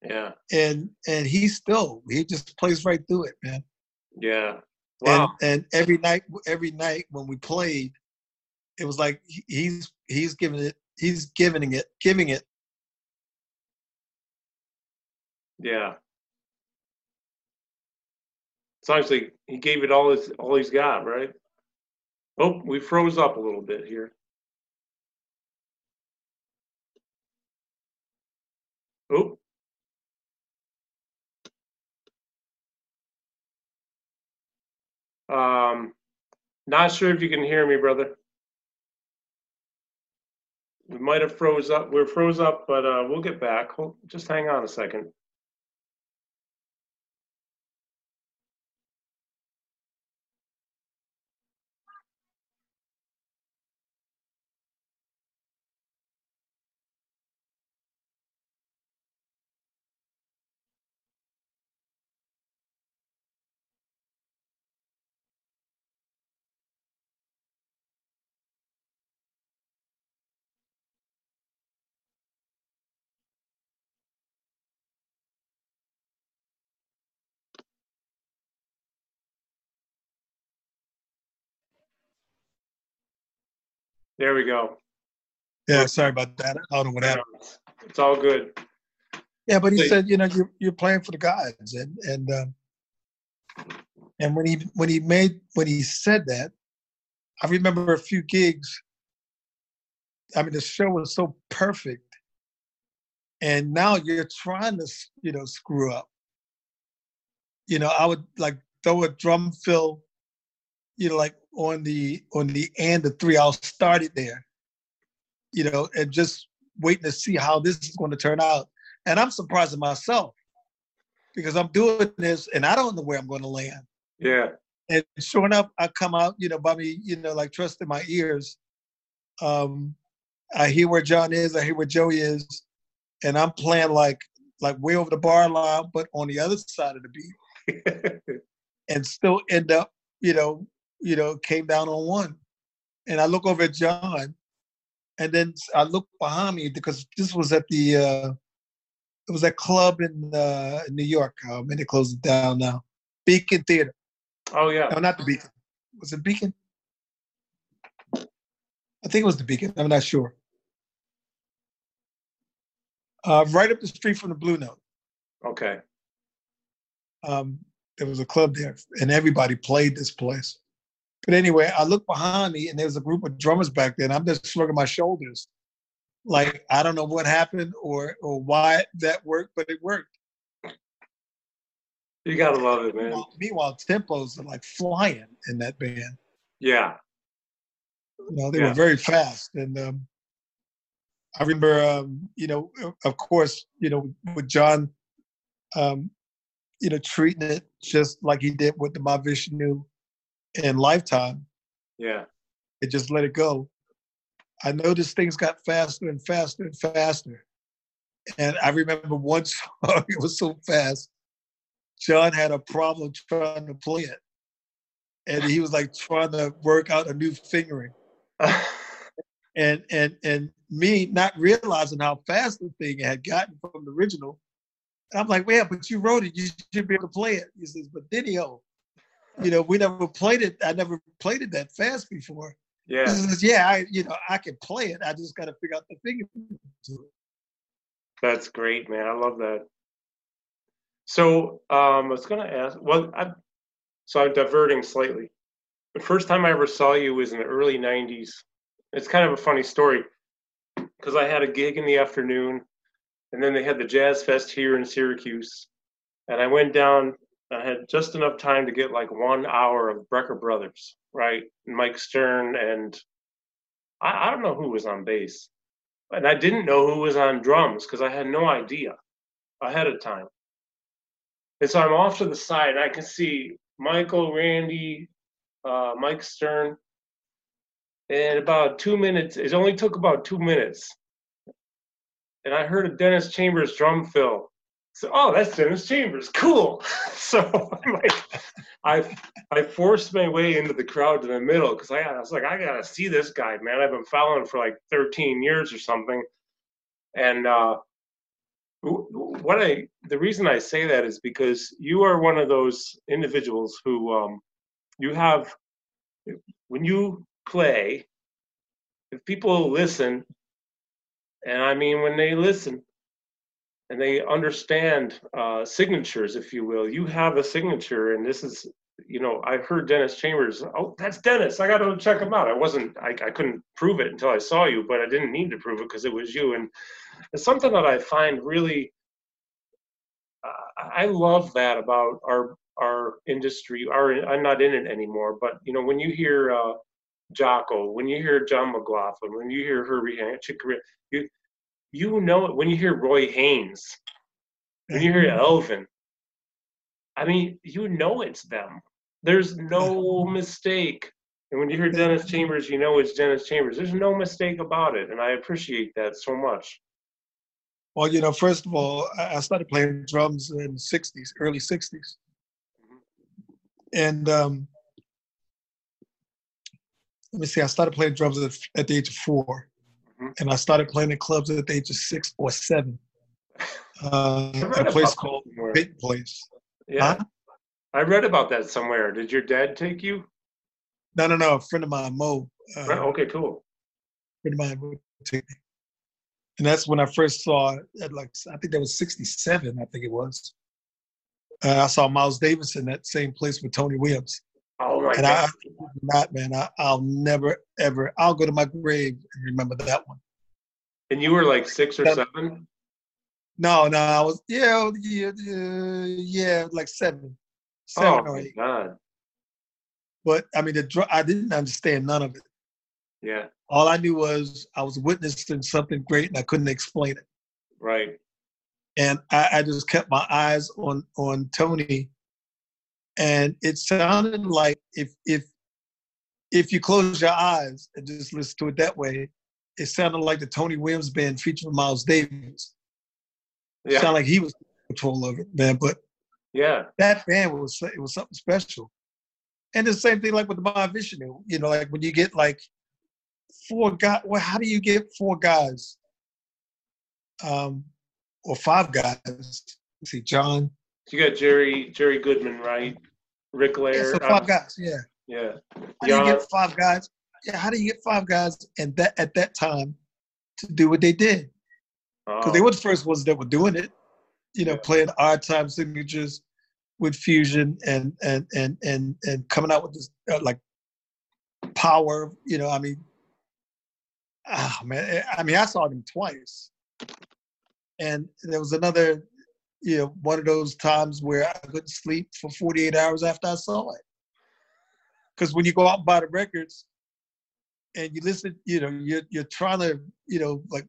Yeah, And and he still he just plays right through it, man. yeah. Wow. And and every night every night when we played, it was like he's he's giving it he's giving it giving it yeah. It's honestly he gave it all his all he's got, right? Oh, we froze up a little bit here. Oh. Um, not sure if you can hear me, brother. We might have froze up. We're froze up, but uh, we'll get back. Hold, just hang on a second. There we go. yeah. Sorry about that. I don't know what happened. It's all good. Yeah, but he Wait. said, you know, you're you're playing for the gods, and and um, and when he when he made when he said that, I remember a few gigs. I mean, the show was so perfect, and now you're trying to you know screw up. You know, I would like throw a drum fill, you know, like on the on the end of three. I'll start it there, you know, and just waiting to see how this is going to turn out. And I'm surprising myself because I'm doing this and I don't know where I'm going to land. Yeah. And sure enough, I come out, you know, by me, you know, like trusting my ears. Um, I hear where John is, I hear where Joey is, and I'm playing like like way over the bar line, but on the other side of the beat, and still end up, you know, you know, came down on one. And I look over at John, and then I look behind me because this was at the uh it was a club in uh in New York. Um, and they closed it down now. Beacon Theater. oh yeah. No, not the Beacon. Was it Beacon? I think it was the Beacon. I'm not sure. Uh, right up the street from the Blue Note. Okay. Um, there was a club there, and everybody played this place. But anyway, I look behind me, and there was a group of drummers back there, and I'm just shrugging my shoulders, like I don't know what happened or or why that worked, but it worked. You gotta love it, man. Meanwhile, meanwhile, tempos are like flying in that band. Yeah. You know, they Yeah. were very fast. And um, I remember, um, you know, of- of course, you know, with John, um, you know, treating it just like he did with the Mahavishnu in Lifetime, Yeah. it just let it go. I noticed things got faster and faster and faster. And I remember one song, it was so fast. John had a problem trying to play it. And he was like trying to work out a new fingering. and and and me not realizing how fast the thing had gotten from the original. I'm like, yeah, but you wrote it. You should be able to play it. He says, but Diddy-O, you know, we never played it. I never played it that fast before. Yeah. yeah, I, you know, I can play it. I just got to figure out the to it. That's great, man. I love that. So um, I was gonna ask. Well, I, so I'm diverting slightly. The first time I ever saw you was in the early '90s. It's kind of a funny story because I had a gig in the afternoon, and then they had the Jazz Fest here in Syracuse, and I went down. I had just enough time to get like one hour of Brecker Brothers, right? Mike Stern and I, I don't know who was on bass, and I didn't know who was on drums because I had no idea ahead of time. And so I'm off to the side, and I can see Michael, Randy, uh, Mike Stern. And about two minutes, it only took about two minutes. And I heard a Dennis Chambers drum fill. So, oh, that's Dennis Chambers. Cool. so I'm like, I I forced my way into the crowd to the middle because I, I was like, I gotta see this guy, man. I've been following for like 13 years or something. And uh, what I the reason I say that is because you are one of those individuals who um, you have when you play, if people listen, and I mean when they listen and they understand uh, signatures, if you will, you have a signature, and this is you know I heard Dennis Chambers. Oh, that's Dennis. I got to check him out. I wasn't I, I couldn't prove it until I saw you, but I didn't need to prove it because it was you and it's something that I find really uh, I love that about our our industry. Our I'm not in it anymore, but you know when you hear uh, Jaco, when you hear John McLaughlin, when you hear Herbie Hancock, you you know it when you hear Roy Haynes, when you hear Elvin. I mean, you know it's them. There's no mistake. And when you hear Dennis Chambers, you know it's Dennis Chambers. There's no mistake about it, and I appreciate that so much. Well, you know, first of all, I started playing drums in the 60s, early 60s. And um, let me see, I started playing drums at, at the age of 4 Mhm. And I started playing in clubs at the age of six or seven. Uh, at a place called. Big Place. Yeah, Huh? I read about that somewhere. Did your dad take you? No, no, no. A friend of mine, Mo, uh, Right, Okay, cool. friend of mine would take me. and that's when I first saw at like I think that was '67. I think it was. Uh, I saw Miles Davis in that same place with Tony Williams. Oh my and god! I not man, I, I'll never ever. I'll go to my grave and remember that one. and you were like six or that- seven. No, no, I was yeah, oh, yeah, yeah, yeah like seven, Oh seven or my eight. god! But I mean, the I didn't understand none of it. Yeah, All I knew was I was witnessing something great, and I couldn't explain it. right. and I, I just kept my eyes on on Tony, and it sounded like if if if you close your eyes and just listen to it that way, it sounded like the Tony Williams band featuring Miles Davis. It Yeah, sounded like he was in control of it, man. But yeah, that band was it was something special. And the same thing like with the Mahavishnu, you know, like when you get like four guys. Well, how do you get four guys? Um, or five guys? Let's see, John. you got Jerry Jerry Goodman, right? Rick Yeah, Laird. so uh, five guys. Yeah. yeah, How do you get five guys? Yeah. How do you get five guys and that at that time to do what they did? Because they oh, were the first ones that were doing it. You know, Yeah. playing odd time signatures with fusion and and and and and coming out with this uh, like power. You know, I mean, ah man, I mean, I saw them twice, and there was another, you know, one of those times where I couldn't sleep for 48 hours after I saw it. Because when you go out and buy the records, and you listen, you know, you're you're trying to, you know, like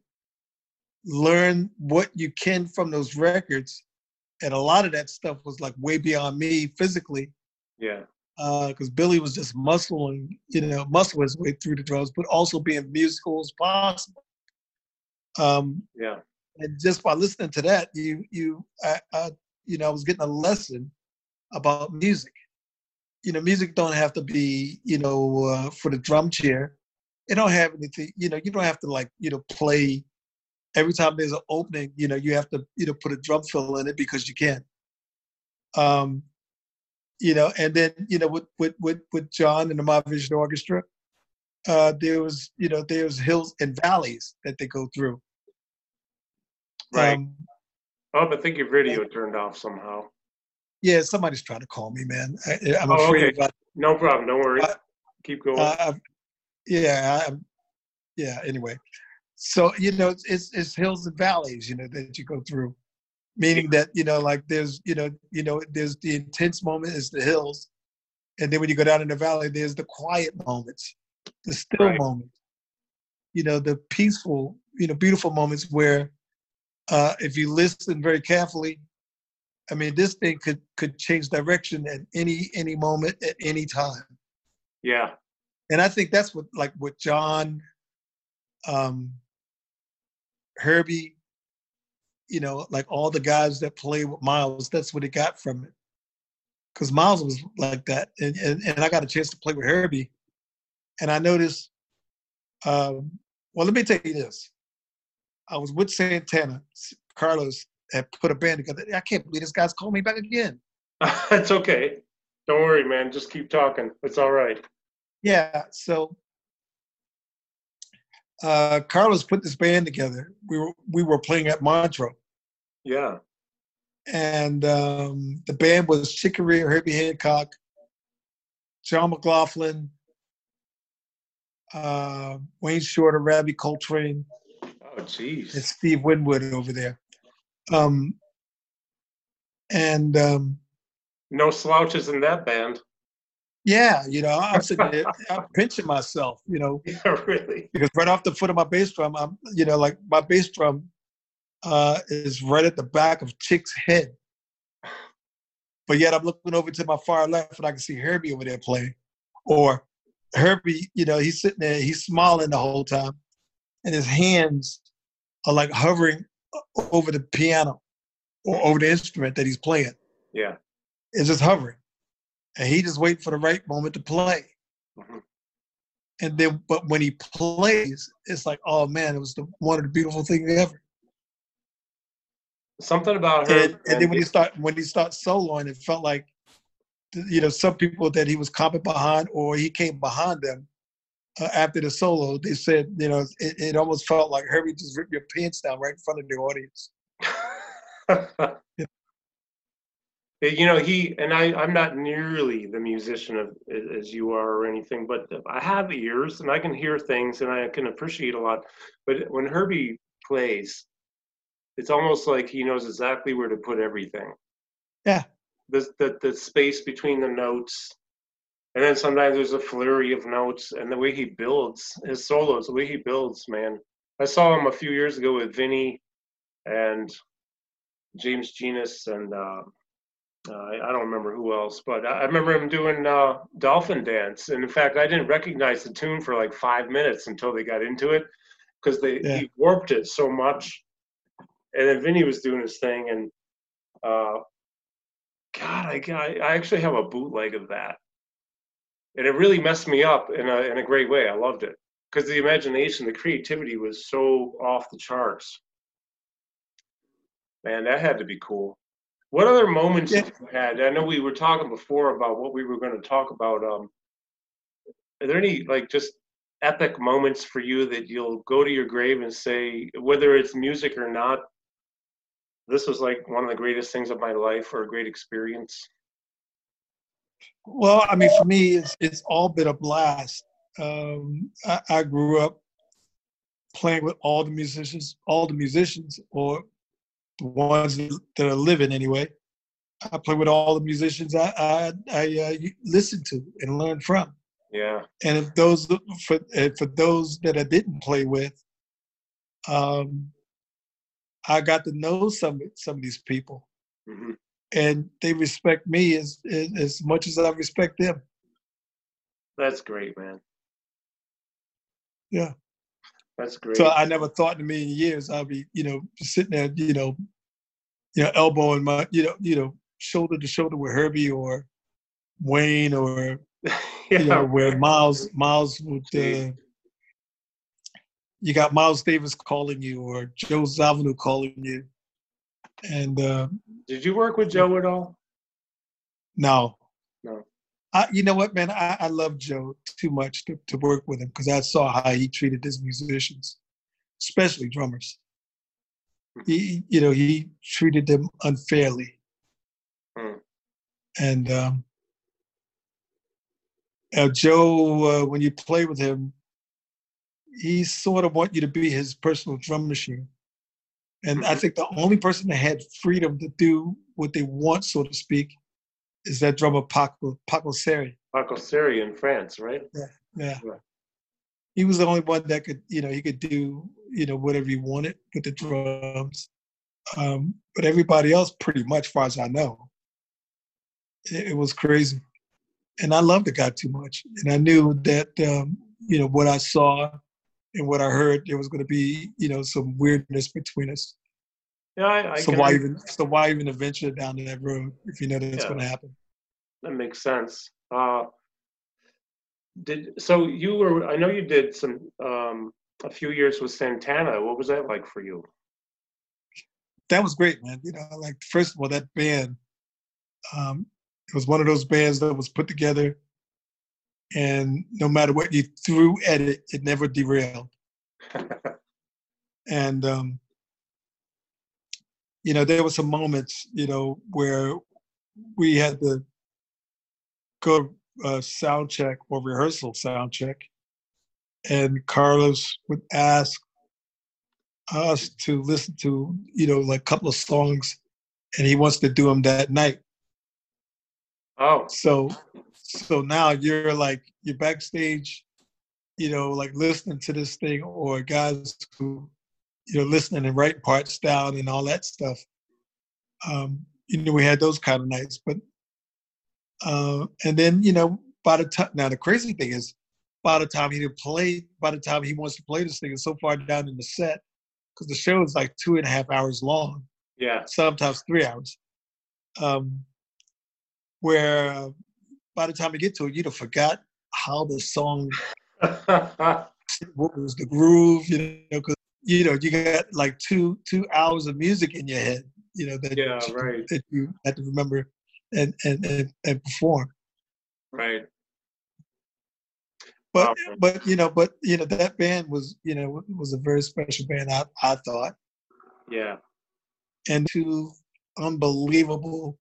learn what you can from those records, and a lot of that stuff was like way beyond me physically yeah, because Billy was just muscling, you know, muscle his way through the drums, but also being musical as possible. Um, yeah, and just by listening to that, you you I, I, you know, I was getting a lesson about music. You know, music don't have to be, you know, uh, for the drum chair. It don't have anything. You know, you don't have to like, you know, play every time there's an opening. You know, you have to, you know, put a drum fill in it because you can. Um, you know, and then you know with with with, with John and the Mahavishnu Orchestra, uh, there was you know there's hills and valleys that they go through. Right. Um, oh, I think your video turned off somehow. yeah, somebody's trying to call me, man. I, I'm Oh, afraid okay. No problem. Don't worry. Uh, Keep going. Uh, yeah, I'm, yeah. Anyway, so you know, it's, it's it's hills and valleys, you know, that you go through. Meaning that you know, like there's you know, you know, there's the intense moment is the hills, and then when you go down in the valley, there's the quiet moments, the still Right. moments. You know, the peaceful, you know, beautiful moments where, uh, if you listen very carefully, I mean, this thing could could change direction at any any moment at any time yeah, and I think that's what like what John, um, Herbie, you know, like all the guys that play with Miles, that's what he got from it. Because Miles was like that, and, and and I got a chance to play with Herbie, and I noticed. Um, well, let me tell you this: I was with Santana. Carlos had put a band together. I can't believe this guy's calling me back again. it's okay. Don't worry, man. Just keep talking. It's all right. Yeah, so uh, Carlos put this band together. We were we were playing at Montreux, Yeah, and um, the band was Chick Corea, Herbie Hancock, John McLaughlin, uh, Wayne Shorter, Ravi Coltrane, Oh, jeez. Steve Winwood over there. Um, and um, No slouches in that band. yeah, you know, I'm sitting there, I'm pinching myself, you know, Yeah, really. because right off the foot of my bass drum, I'm, you know, like my bass drum uh, is right at the back of Chick's head. But yet I'm looking over to my far left and I can see Herbie over there playing. Or Herbie, you know, he's sitting there, he's smiling the whole time, and his hands are like hovering over the piano or over the instrument that he's playing. Yeah. It's just hovering. And he just waiting for the right moment to play. Mhm. And then, but when he plays, it's like, oh man, it was the, one of the beautiful things ever. Something about her. And, and then when he start when he starts soloing, it felt like, you know, some people that he was comping behind or he came behind them, uh, after the solo, they said, you know, it, it almost felt like Herbie just ripped your pants down right in front of the audience. yeah. You know, he and I, I'm not nearly the musician of, as you are or anything, but I have ears and I can hear things and I can appreciate a lot. But when Herbie plays, it's almost like he knows exactly where to put everything. Yeah. The, the, the space between the notes, and then sometimes there's a flurry of notes and the way he builds his solos the way he builds man. I saw him a few years ago with vinny and james genus and uh, uh, i don't remember who else but i remember him doing uh, dolphin dance. And in fact i didn't recognize the tune for like five minutes until they got into it because they yeah. he warped it so much. And then vinny was doing his thing and uh, god I, I actually have a bootleg of that and it really messed me up in a in a great way. I loved it because the imagination, the creativity was so off the charts. Man, that had to be cool. What other moments yeah. you had? I know we were talking before about what we were going to talk about. Um, are there any like just epic moments for you that you'll go to your grave and say, whether it's music or not, this was like one of the greatest things of my life or a great experience? Well, I mean, for me, it's it's all been a blast. Um, I, I, grew up playing with all the musicians, all the musicians, or the ones that are living anyway. I play with all the musicians I I, I uh, listen to and learn from. Yeah. And if those for for those that I didn't play with, um, I got to know some some of these people. Mm-hmm and they respect me as, as, much as I respect them. That's great, man. Yeah. That's great. So I never thought in a million years I'd be, you know, sitting there, you know, you know, elbowing my, you know, you know, shoulder to shoulder with Herbie or Wayne or yeah, you know, where Miles Miles would uh, you got Miles Davis calling you or Joe Zawinul calling you. And uh, did you work with Joe at all? No. No. I, you know what, man? I, I love Joe too much to, to work with him because I saw how he treated his musicians, especially drummers. He, you know, he treated them unfairly. Hmm. And um, uh, Joe, uh, when you play with him, he sort of want you to be his personal drum machine. And I think the only person that had freedom to do what they want, so to speak, is that drummer Paco Paco Sery. Paco Sery in France, right? Yeah, yeah. yeah. He was the only one that could, you know, he could do, you know, whatever he wanted with the drums. Um, but everybody else, pretty much, far as I know, it, it was crazy. And I loved the guy too much, and I knew that, um, you know, what I saw and what I heard, there was going to be, you know, some weirdness between us. Yeah, I, I so why even so why even venture down that road if you know that it's yeah, going to happen? That makes sense. Uh, did so you were? I know you did some um, a few years with Santana. What was that like for you? That was great, man. You know, like first of all, that band. Um, it was one of those bands that was put together and no matter what you threw at it, it never derailed. and um, you know, there were some moments, you know, where we had to go uh, sound check or rehearsal sound check, and Carlos would ask us to listen to, you know, like a couple of songs, and he wants to do them that night. Oh, so so now you're like you're backstage, you know, like listening to this thing, or guys who, you know, listening and writing parts down and all that stuff. Um, you know, we had those kind of nights, but uh, and then you know, by the time now the crazy thing is, by the time he play, by the time he wants to play this thing, is so far down in the set because the show is like two and a half hours long. Yeah, sometimes three hours. Um, where by the time you get to it, you'd have forgot how the song, what was the groove, you know, because you know you got like two two hours of music in your head, you know that yeah, you, right. that you had to remember and and and, and perform. Right. but but you know, but you know that band was you know was a very special band. I I thought. Yeah. And two unbelievable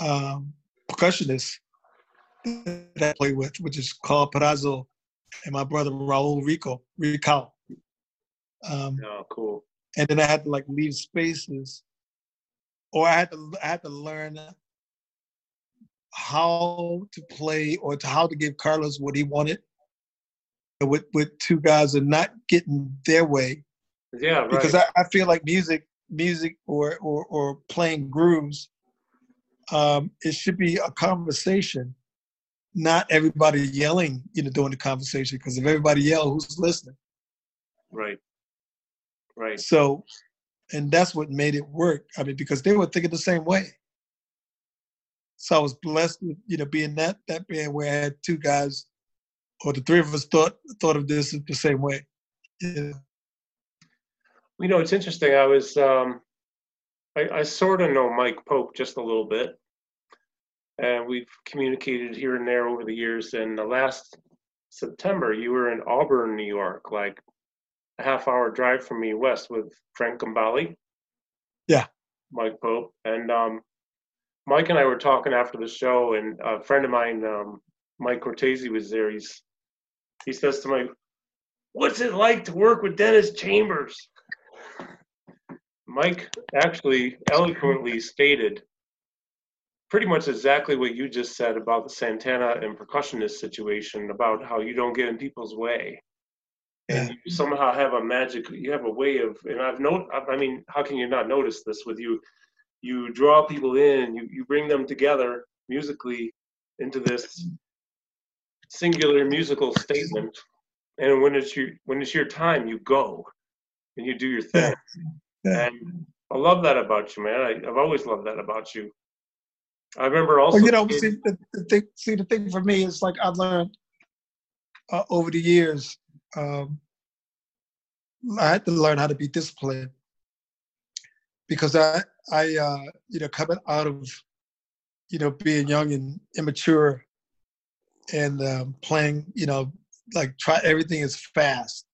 um, percussionists that I play with, which is Karl Perazzo and my brother Raul Rekow Rekow. Um, oh, cool. And then I had to like leave spaces, or I had to I had to learn how to play or to how to give Carlos what he wanted with with two guys and not getting their way. Yeah, right. Because I, I feel like music, music or or, or playing grooves, um, it should be a conversation, not everybody yelling, you know, during the conversation. Because if everybody yell, who's listening? Right. Right. So, and that's what made it work. I mean, because they were thinking the same way. So I was blessed with, you know, being that that band where I had two guys, or the three of us thought thought of this the same way. Yeah. You know, it's interesting. I was, um, I, I sort of know Mike Pope just a little bit, and we've communicated here and there over the years. And the last September, you were in Auburn, New York, like a half hour drive from me west with Frank Gambale. Yeah. Mike Pope. And um, Mike and I were talking after the show, and a friend of mine, um, Mike Cortese, was there. He's he says to me, "What's it like to work with Dennis Chambers?" Mike actually eloquently stated pretty much exactly what you just said about the Santana and percussionist situation, about how you don't get in people's way. And you somehow have a magic, you have a way of, and I've known, I mean, how can you not notice this with you? You draw people in, you, you bring them together musically into this singular musical statement. And when it's your, when it's your time, you go and you do your thing. Yeah. And I love that about you, man. I, I've always loved that about you. I remember also. Well, you know, see the, the thing. See, the thing for me is like I've learned uh, over the years. Um, I had to learn how to be disciplined because I, I, uh, you know, coming out of, you know, being young and immature, and um, playing, you know, like try everything is fast,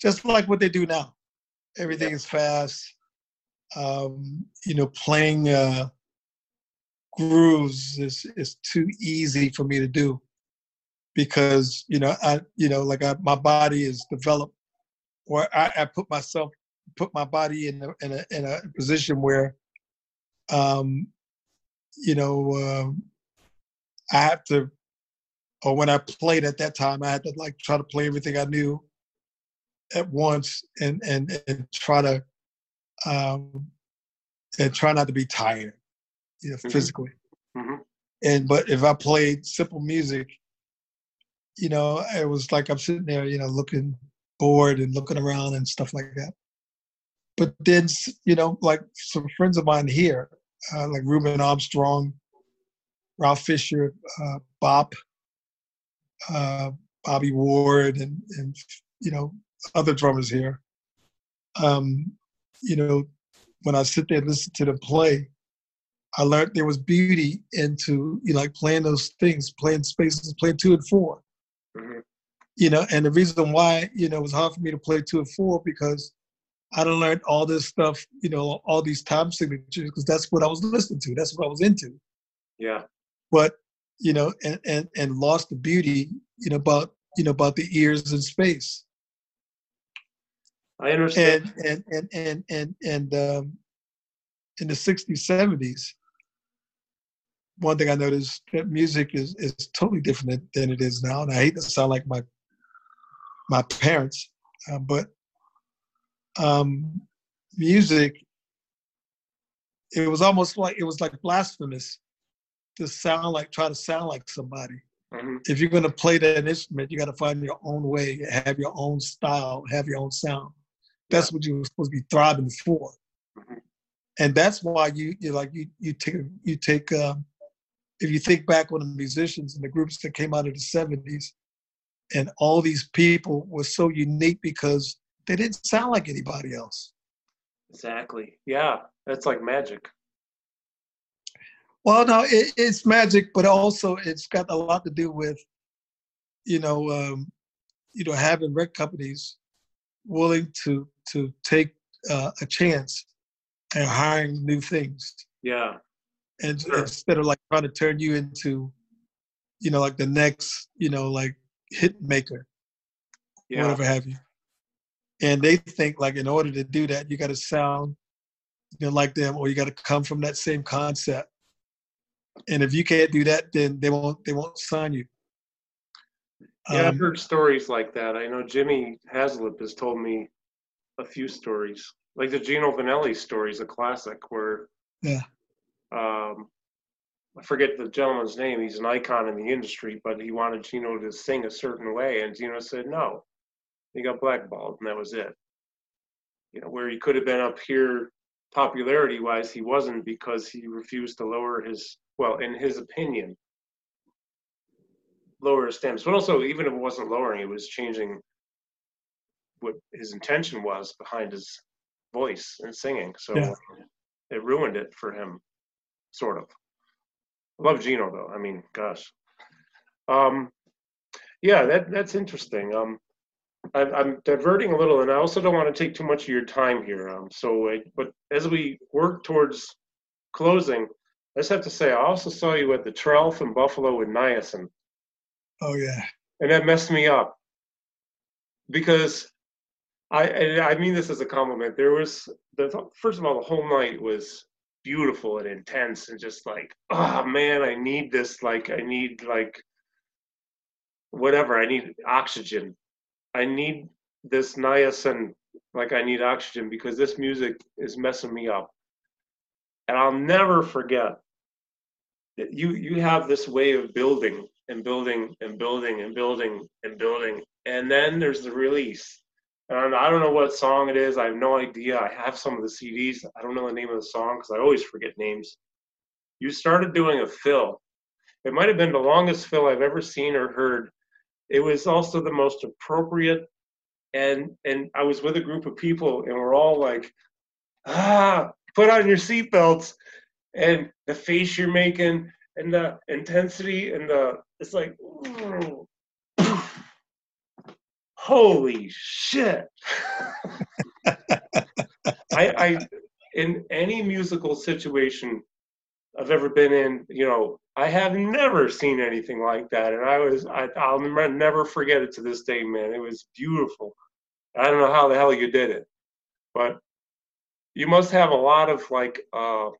just like what they do now. Everything is fast. Um, you know, playing. Uh, grooves is is too easy for me to do because you know I you know like I, my body is developed or I, I put myself put my body in a, in a in a position where um you know um, I have to or when I played at that time I had to like try to play everything I knew at once and and and try to um and try not to be tired you know, Mhm. physically. hmm And but if I played simple music, you know, it was like I'm sitting there, you know, looking bored and looking around and stuff like that. But then, you know, like some friends of mine here, uh, like Ruben Armstrong, Ralph Fisher, uh, Bob, uh, Bobby Ward, and and you know other drummers here. Um, you know, when I sit there and listen to them play, I learned there was beauty into you know like playing those things, playing spaces, playing two and four. hmm You know, and the reason why you know it was hard for me to play two and four because I done learned all this stuff, you know, all these time signatures because that's what I was listening to. That's what I was into. Yeah. But you know, and and and lost the beauty, you know, about you know about the ears in space. I understand. and and and and and, and um, in the 60s 70s one thing i noticed that music is is totally different than it is now and i hate to sound like my my parents uh, but um music it was almost like it was like blasphemous to sound like try to sound like somebody Mhm. if you're going to play that instrument you got to find your own way have your own style have your own sound that's what you were supposed to be thriving for Mhm. and that's why you you like you you take you take um, if you think back on the musicians and the groups that came out of the 70s and all these people were so unique because they didn't sound like anybody else Exactly. Yeah. That's like magic. well no it, it's magic but also it's got a lot to do with you know, um, you know, having record companies willing to to take uh, a chance and hiring new things. Yeah. And Sure. instead of like trying to turn you into, you know, like the next, you know, like hit maker, Yeah. whatever have you. And they think like in order to do that, you got to sound, you know, like them, or you got to come from that same concept. And if you can't do that, then they won't they won't sign you. Yeah, I've Um, heard stories like that. I know Jimmy Haslip has told me a few stories, like the Gino Vannelli story is a classic where, Yeah. Um, I forget the gentleman's name. He's an icon in the industry, but he wanted Gino to sing a certain way, and Gino said no. He got blackballed, and that was it. You know, where he could have been up here popularity wise, he wasn't because he refused to lower his, well, in his opinion, lower his stems. But also, even if it wasn't lowering, it was changing what his intention was behind his voice and singing. So Yeah. it ruined it for him, sort of. I love Gino though. I mean, gosh. Um, yeah, that that's interesting. Um, I, I'm diverting a little, and I also don't want to take too much of your time here. Um, so, I, but as we work towards closing, I just have to say, I also saw you at the Tralf in Buffalo with Niacin oh yeah. and that messed me up because I I mean this as a compliment. There was the first of all, the whole night was beautiful and intense and just like, oh man, I need this. Like, I need like whatever. I need oxygen. I need this niacin. Like, I need oxygen because this music is messing me up. And I'll never forget that you you have this way of building and building and building and building and building and then there's the release and i don't know what song it is. I have no idea. I have some of the cds i don't know the name of the song because i always forget names. You started doing a fill. It might have been the longest fill i've ever seen or heard. It was also the most appropriate and and i was with a group of people and we're all like ah put on your seatbelts. And the face you're making and the intensity and the it's like ooh, holy shit I, I in any musical situation I've ever been in, you know, I have never seen anything like that, and I was I, I'll never forget it to this day, man. It was beautiful. I don't know how the hell you did it, but you must have a lot of like uh,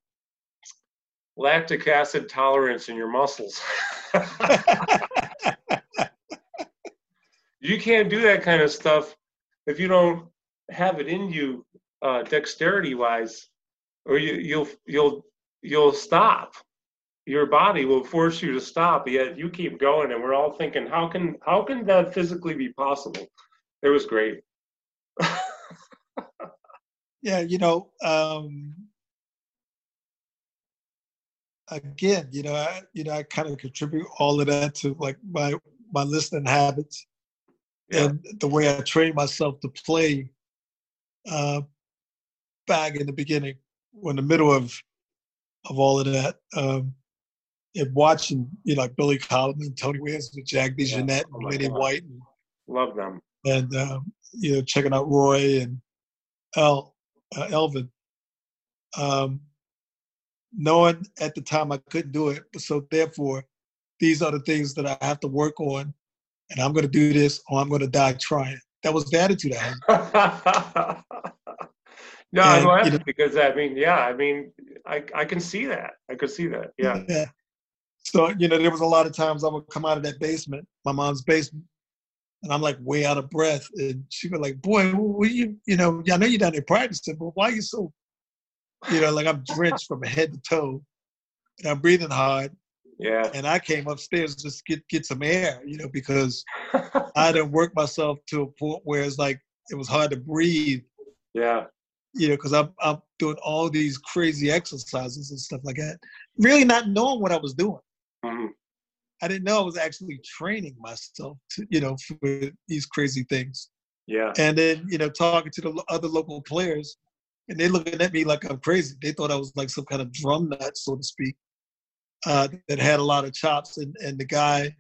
lactic acid tolerance in your muscles. you can't do that kind of stuff if you don't have it in you uh, dexterity wise or you, you'll you'll you'll stop. Your body will force you to stop yet you keep going and we're all thinking how can how can that physically be possible? It was great. Yeah, you know, um, again, you know, I, you know, I kind of contribute all of that to like my my listening habits Yeah. and the way I trained myself to play. Uh, back in the beginning, in the middle of of all of that, um, and watching, you know, like Billy Cobham, Tony Williams, with Jack Yeah. DeJohnette, Oh and Lenny God. White, and love them and um, you know checking out Roy and El uh, Elvin. Um, knowing at the time I couldn't do it, so therefore these are the things that I have to work on, and I'm going to do this or I'm going to die trying. That was the attitude I had. no i'm And, you know- because i mean yeah i mean i i can see that i could see that yeah Yeah. So you know, there was a lot of times I would come out of that basement, my mom's basement, and I'm like way out of breath, and she was like, "Boy, what you, you know, I know you're down there practicing, but why are you so, you know, like I'm drenched from head to toe, and I'm breathing hard." Yeah And I came upstairs just get get some air, you know, because I done work myself to a point where it's like it was hard to breathe, yeah you know, because I'm I'm doing all these crazy exercises and stuff like that, really not knowing what I was doing. Mhm. I didn't know I was actually training myself to, you know, for these crazy things. yeah And then, you know, talking to the other local players, and they looking at me like I'm crazy. They thought I was like some kind of drum nut, so to speak, uh, that had a lot of chops. And and the guy,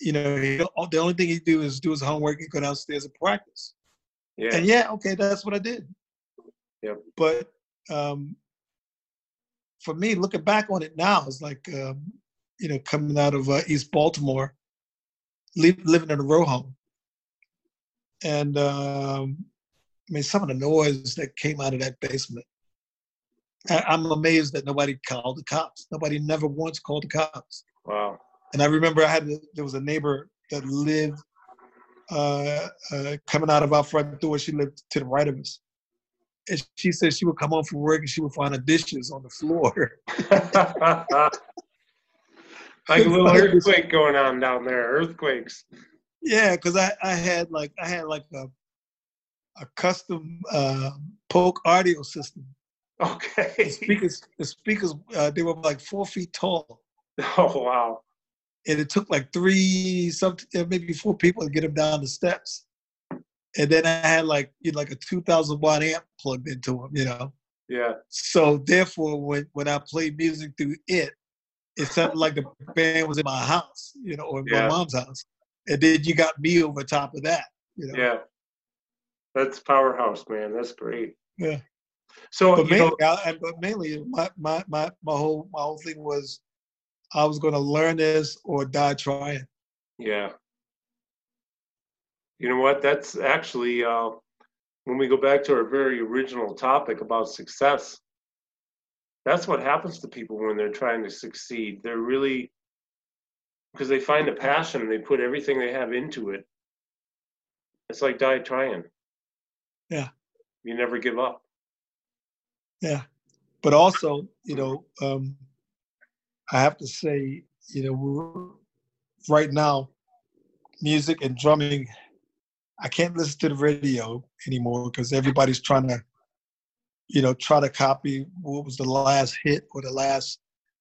you know, he, the only thing he'd do is do his homework and go downstairs and practice. Yeah. And yeah, okay, that's what I did. Yep. But um, for me, looking back on it now, it's like, um, you know, coming out of uh, East Baltimore, li- living in a row home. And um, I mean, some of the noise that came out of that basement. I'm amazed that nobody called the cops. Nobody never once called the cops. Wow. And I remember I had there was a neighbor that lived uh, uh, coming out of our front door. She lived to the right of us, and she said she would come home from work and she would find the dishes on the floor. like a little earthquake going on down there. Earthquakes. yeah, because I, I had like I had like a a custom uh, Polk audio system. The Okay. speakers, the speakers, uh, they were like four feet tall, Oh wow. and it took like three, some maybe four people to get them down the steps. And then I had like you know, like a two thousand watt amp plugged into them, you know. Yeah. So therefore, when when I played music through it, it sounded like the band was in my house, you know, or in Yeah. my mom's house. And then you got me over top of that, you know. Yeah. That's powerhouse, man. That's great. Yeah. So But you know, mainly, I, but mainly, my, my my my whole my whole thing was, I was going to learn this or die trying. yeah. You know what? That's actually uh, when we go back to our very original topic about success. That's what happens to people when they're trying to succeed. They're really because they find a passion and they put everything they have into it. It's like die trying. Yeah. You never give up. Yeah, but also, you know, um, I have to say, you know, we're, right now, music and drumming, I can't listen to the radio anymore because everybody's trying to, you know, try to copy what was the last hit or the last,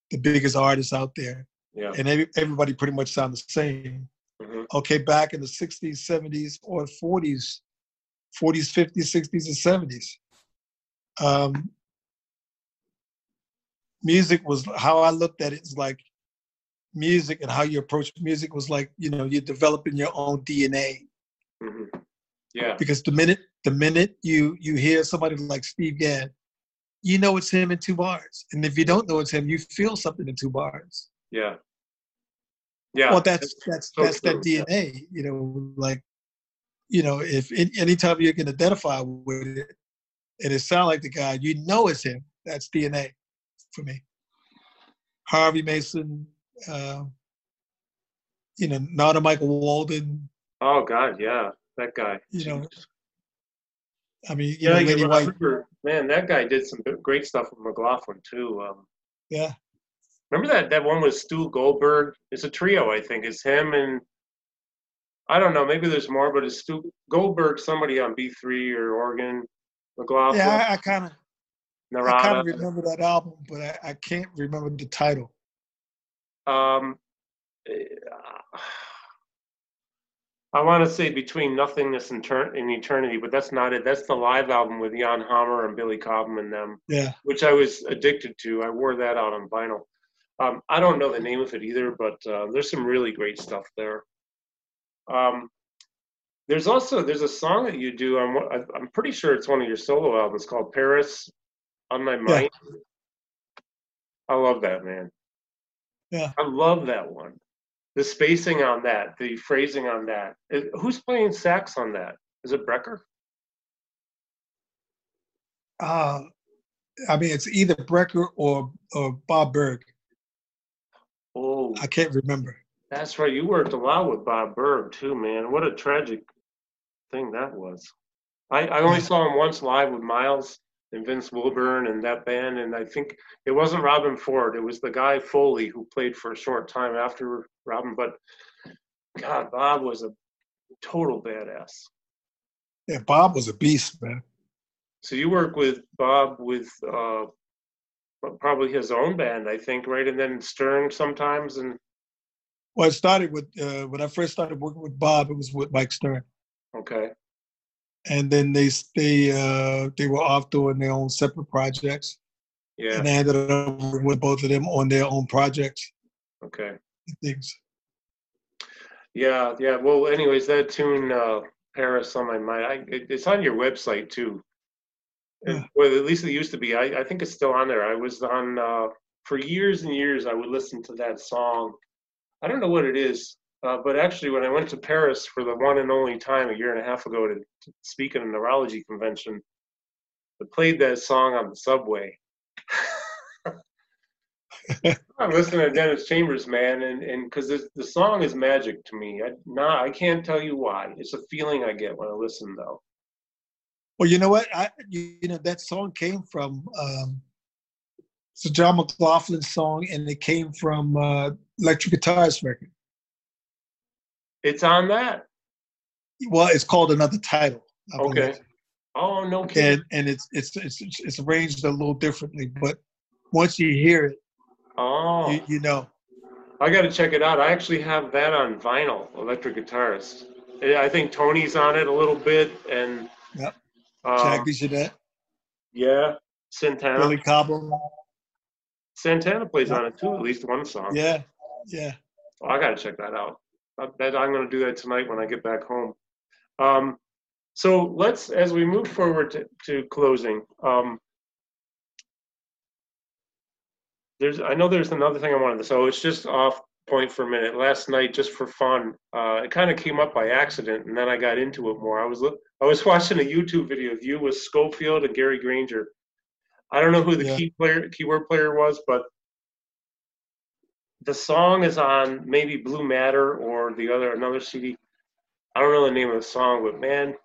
the biggest artist out there, Yeah. and every, everybody pretty much sound the same. Mhm. Okay, back in the '60s, '70s, or '40s, '40s, '50s, '60s, and '70s. Um, music was how I looked at it is like music and how you approach music was like you know you're developing your own DNA hmm Yeah. because the minute the minute you you hear somebody like Steve Gadd, you know it's him in two bars, and if you don't know it's him, you feel something in two bars. Yeah. Yeah. well, that's that's so that's that true, yeah. DNA, you know, like you know if any- anytime you can identify with it, and it sound like the guy, you know it's him. That's DNA for me. Harvey Mason, uh, you know, not a Michael Walden. Oh God, yeah, that guy. You know, I mean, you yeah, know, you White. man, that guy did some great stuff with McLaughlin too. Um, Yeah, remember that that one with Stu Goldberg? It's a trio, I think. It's him and I don't know. Maybe there's more, but it's Stu Goldberg, somebody on B three or organ, McLaughlin, yeah, I, I kind of, I kind of remember that album, but I, I can't remember the title. Um, eh, I want to say between nothingness and, turn and eternity, but that's not it. That's the live album with Jan Hammer and Billy Cobham and them. Yeah, which I was addicted to. I wore that out on vinyl. Um, I don't know the name of it either, but uh, there's some really great stuff there. Um, there's also there's a song that you do. I'm I'm pretty sure it's one of your solo albums called Paris on My Mind. I love that man. Yeah. I love that one. The spacing on that, the phrasing on that. Who's playing sax on that? Is it Brecker? uh, I mean, it's either Brecker or or Bob Berg. Oh, I can't remember. That's right. You worked a lot with Bob Berg too, man. What a tragic thing that was. I, I only Yeah. saw him once live with Miles and Vince Wilburn and that band, and I think it wasn't Robben Ford. It was the guy Foley who played for a short time after Robben. But God, Bob was a total badass. Yeah, Bob was a beast, man. So you work with Bob with uh, probably his own band, I think, right? And then Stern sometimes, and Well, it started with uh, when I first started working with Bob. It was with Mike Stern, okay, and then they they uh, they were off doing their own separate projects, yeah, and I ended up working with both of them on their own projects okay. things. Yeah, yeah. Well, anyways, that tune, uh, Paris on my mind. I, it, it's on your website too. Yeah. Well, at least it used to be. I, I think it's still on there. I was on uh, for years and years. I would listen to that song. I don't know what it is, uh, but actually, when I went to Paris for the one and only time a year and a half ago to, to speak at a neurology convention, I played that song on the subway. I'm listening to Dennis Chambers, man, and and because the song is magic to me. I not I can't tell you why. It's a feeling I get when I listen, though. Well, you know what? I you, know that song came from um, it's a John McLaughlin song, and it came from uh, Electric Guitarist record. It's on that. Well, it's called another title. I Okay. believe. Oh no kidding. And and it's it's it's it's arranged a little differently, but once you hear it, Oh, you, you know. I got to check it out. I actually have that on vinyl, Electric Guitarist. Yeah, I think Tony's on it a little bit, and Yep. um, Jack DeJohnette, yeah, Santana. Billy Cobham. Santana plays on it too, at least one song. Yeah, yeah. Oh, I got to check that out. I bet I'm going to do that tonight when I get back home. Um, so let's, as we move forward to, to closing, um, there's, I know there's another thing I wanted to, so it's just off point for a minute. Last night, just for fun, uh, it kind of came up by accident, and then I got into it more. I was, I was watching a YouTube video of you with Scofield and Gary Grainger. I don't know who the Yeah. key player, keyword player was, but the song is on maybe Blue Matter or the other another CD. I don't know the name of the song, but man,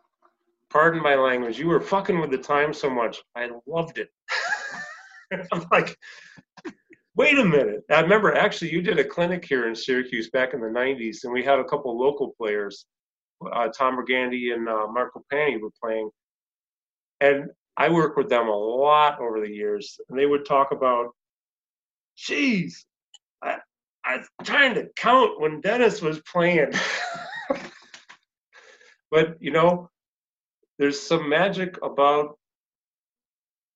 pardon my language, you were fucking with the time so much. I loved it. I'm like, wait a minute. I remember actually you did a clinic here in Syracuse back in the '90s, and we had a couple local players. Uh, Tom Burgandy and uh, Marco Pani were playing, and I worked with them a lot over the years, and they would talk about, geez, I, I was trying to count when Dennis was playing. but, you know, there's some magic about,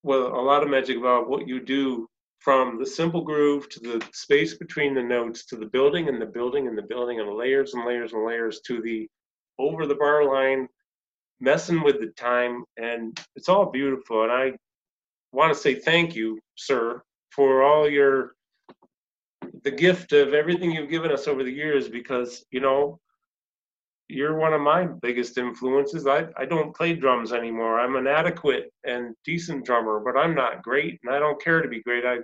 well, a lot of magic about what you do from the simple groove to the space between the notes to the building and the building and the building and layers and layers and layers to the over the bar line messing with the time and it's all beautiful and i want to say thank you sir for all your the gift of everything you've given us over the years because you know you're one of my biggest influences. I i don't play drums anymore. I'm an adequate and decent drummer but i'm not great and i don't care to be great. I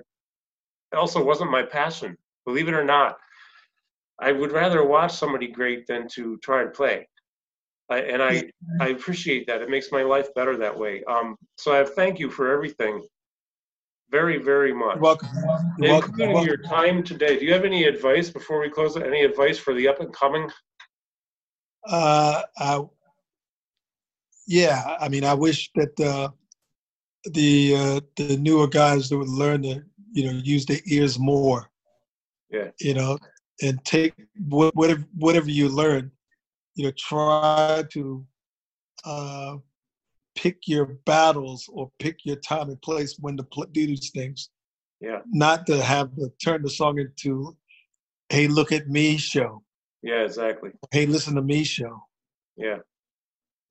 it also wasn't my passion believe it or not. I would rather watch somebody great than to try and play. I, and I, I appreciate that. It makes my life better that way. Um, so I thank you for everything, very, very much, welcome. Welcome. Including welcome. your time today. Do you have any advice before we close? Any advice for the up and coming? Uh, I, yeah, I mean, I wish that uh, the uh, the newer guys that would learn to, you know, use their ears more. Yeah. You know, and take whatever whatever you learn, you know, try to uh, pick your battles or pick your time and place when to pl- do these things. Yeah. Not to have to turn the song into, "Hey, look at me" show. Yeah, exactly. Hey, listen to me show. Yeah,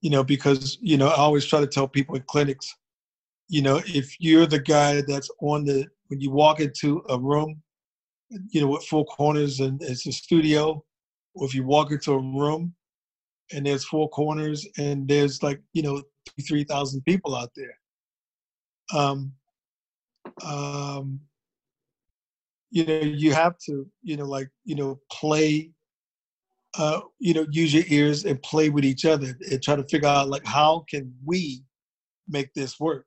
you know, because, you know, I always try to tell people in clinics, you know, if you're the guy that's on the, when you walk into a room, you know, with four corners and it's a studio, or if you walk into a room and there's four corners and there's like, you know, 3,000 people out there. Um, um, you know, you have to, you know, like, you know, play uh, you know, use your ears and play with each other and try to figure out like how can we make this work?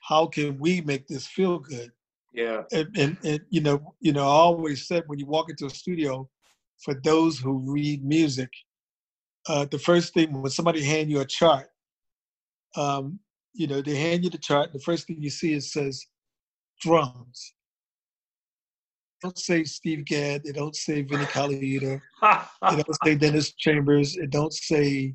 How can we make this feel good? yeah, And, and, and you know, you know, I always said when you walk into a studio, for those who read music, uh, the first thing when somebody hand you a chart, um, you know, they hand you the chart. The first thing you see is says drums. Don't say Steve Gadd. They don't say Vinnie Colaiuta. It don't say Dennis Chambers. It don't say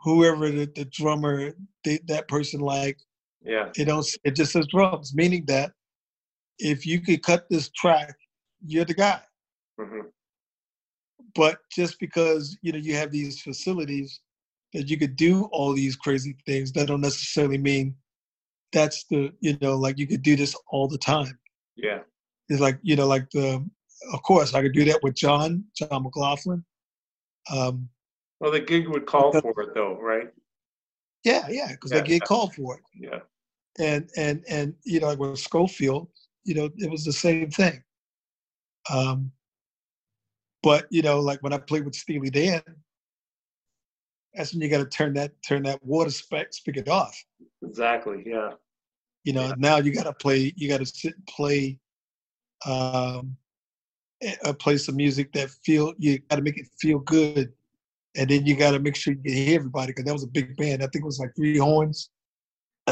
whoever the, the drummer they, that person like. yeah, It don't. It just says drums, meaning that if you could cut this track, you're the guy. hmm but just because you know you have these facilities that you could do all these crazy things, that don't necessarily mean that's the you know like you could do this all the time. Yeah. It's like you know like the of course I could do that with John John McLaughlin. Um, well, the gig would call for it though, right? Yeah, yeah, because Yeah. they get called for it, Yeah. and and and you know like with Scofield, you know it was the same thing. Um, but you know like when I played with Steely Dan, that's when you got to turn that turn that water spec spigot off. Exactly. Yeah. You know Yeah. now you got to play, you got to sit and play, um, a a play some music that feel you got to make it feel good, and then you got to make sure you can hear everybody because that was a big band. I think it was like three horns,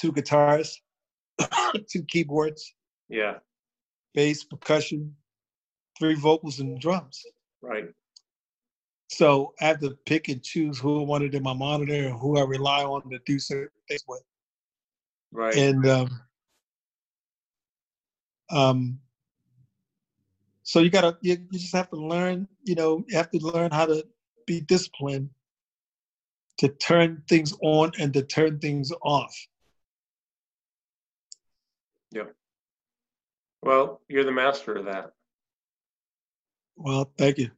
two guitars, two keyboards, Yeah. bass, percussion, three vocals, and drums. Right. So I have to pick and choose who I wanted in my monitor and who I rely on to do certain things with. Right. And um, um, so you gotta you, you just have to learn, you know, you have to learn how to be disciplined to turn things on and to turn things off. Yeah. Well, you're the master of that. Well, thank you.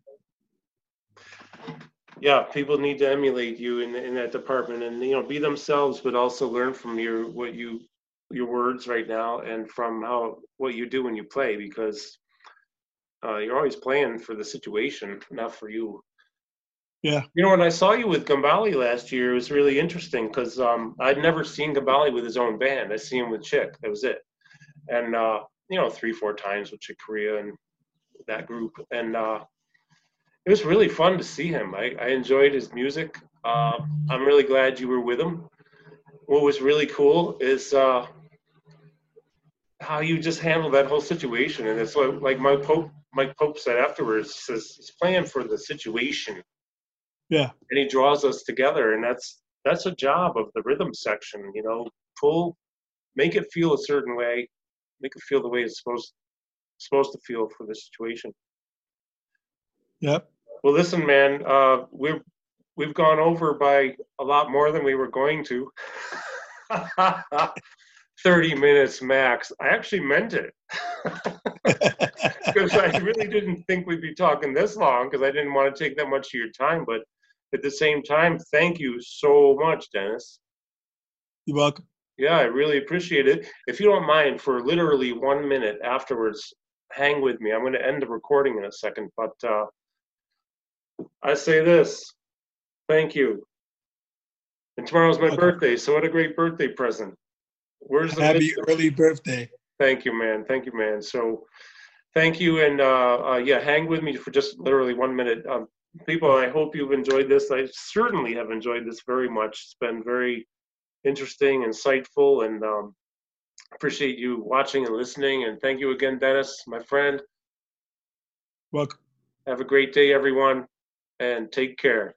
Yeah, people need to emulate you in in that department, and you know, be themselves, but also learn from your what you your words right now, and from how what you do when you play, because uh, you're always playing for the situation, not for you. Yeah. You know, when I saw you with Gambale last year, it was really interesting because um, I'd never seen Gambale with his own band. I see him with Chick. That was it. And uh, you know, three, four times with Chick Corea and that group, and uh, it was really fun to see him. I, I enjoyed his music. Uh, I'm really glad you were with him. What was really cool is uh, how you just handled that whole situation, and it's like, like Mike Pope. Mike Pope said afterwards, he says he's playing for the situation, Yeah. and he draws us together, and that's that's a job of the rhythm section. You know, pull, make it feel a certain way, make it feel the way it's supposed supposed to feel for the situation. Yep. Well, listen, man, uh, we've we've gone over by a lot more than we were going to. Thirty minutes max. I actually meant it because I really didn't think we'd be talking this long because I didn't want to take that much of your time. But at the same time, thank you so much, Dennis. You're welcome. Yeah, I really appreciate it. If you don't mind, for literally one minute afterwards, hang with me. I'm going to end the recording in a second, but uh, I say this thank you. And tomorrow's my Okay. birthday, so what a great birthday present. Where's the Happy early birthday. Thank you, man. Thank you, man. So, thank you, and uh, uh, yeah, hang with me for just literally one minute. Um, people, I hope you've enjoyed this. I certainly have enjoyed this very much. It's been very interesting, insightful, and um, appreciate you watching and listening. And thank you again, Dennis, my friend. Welcome. Have a great day, everyone, and take care.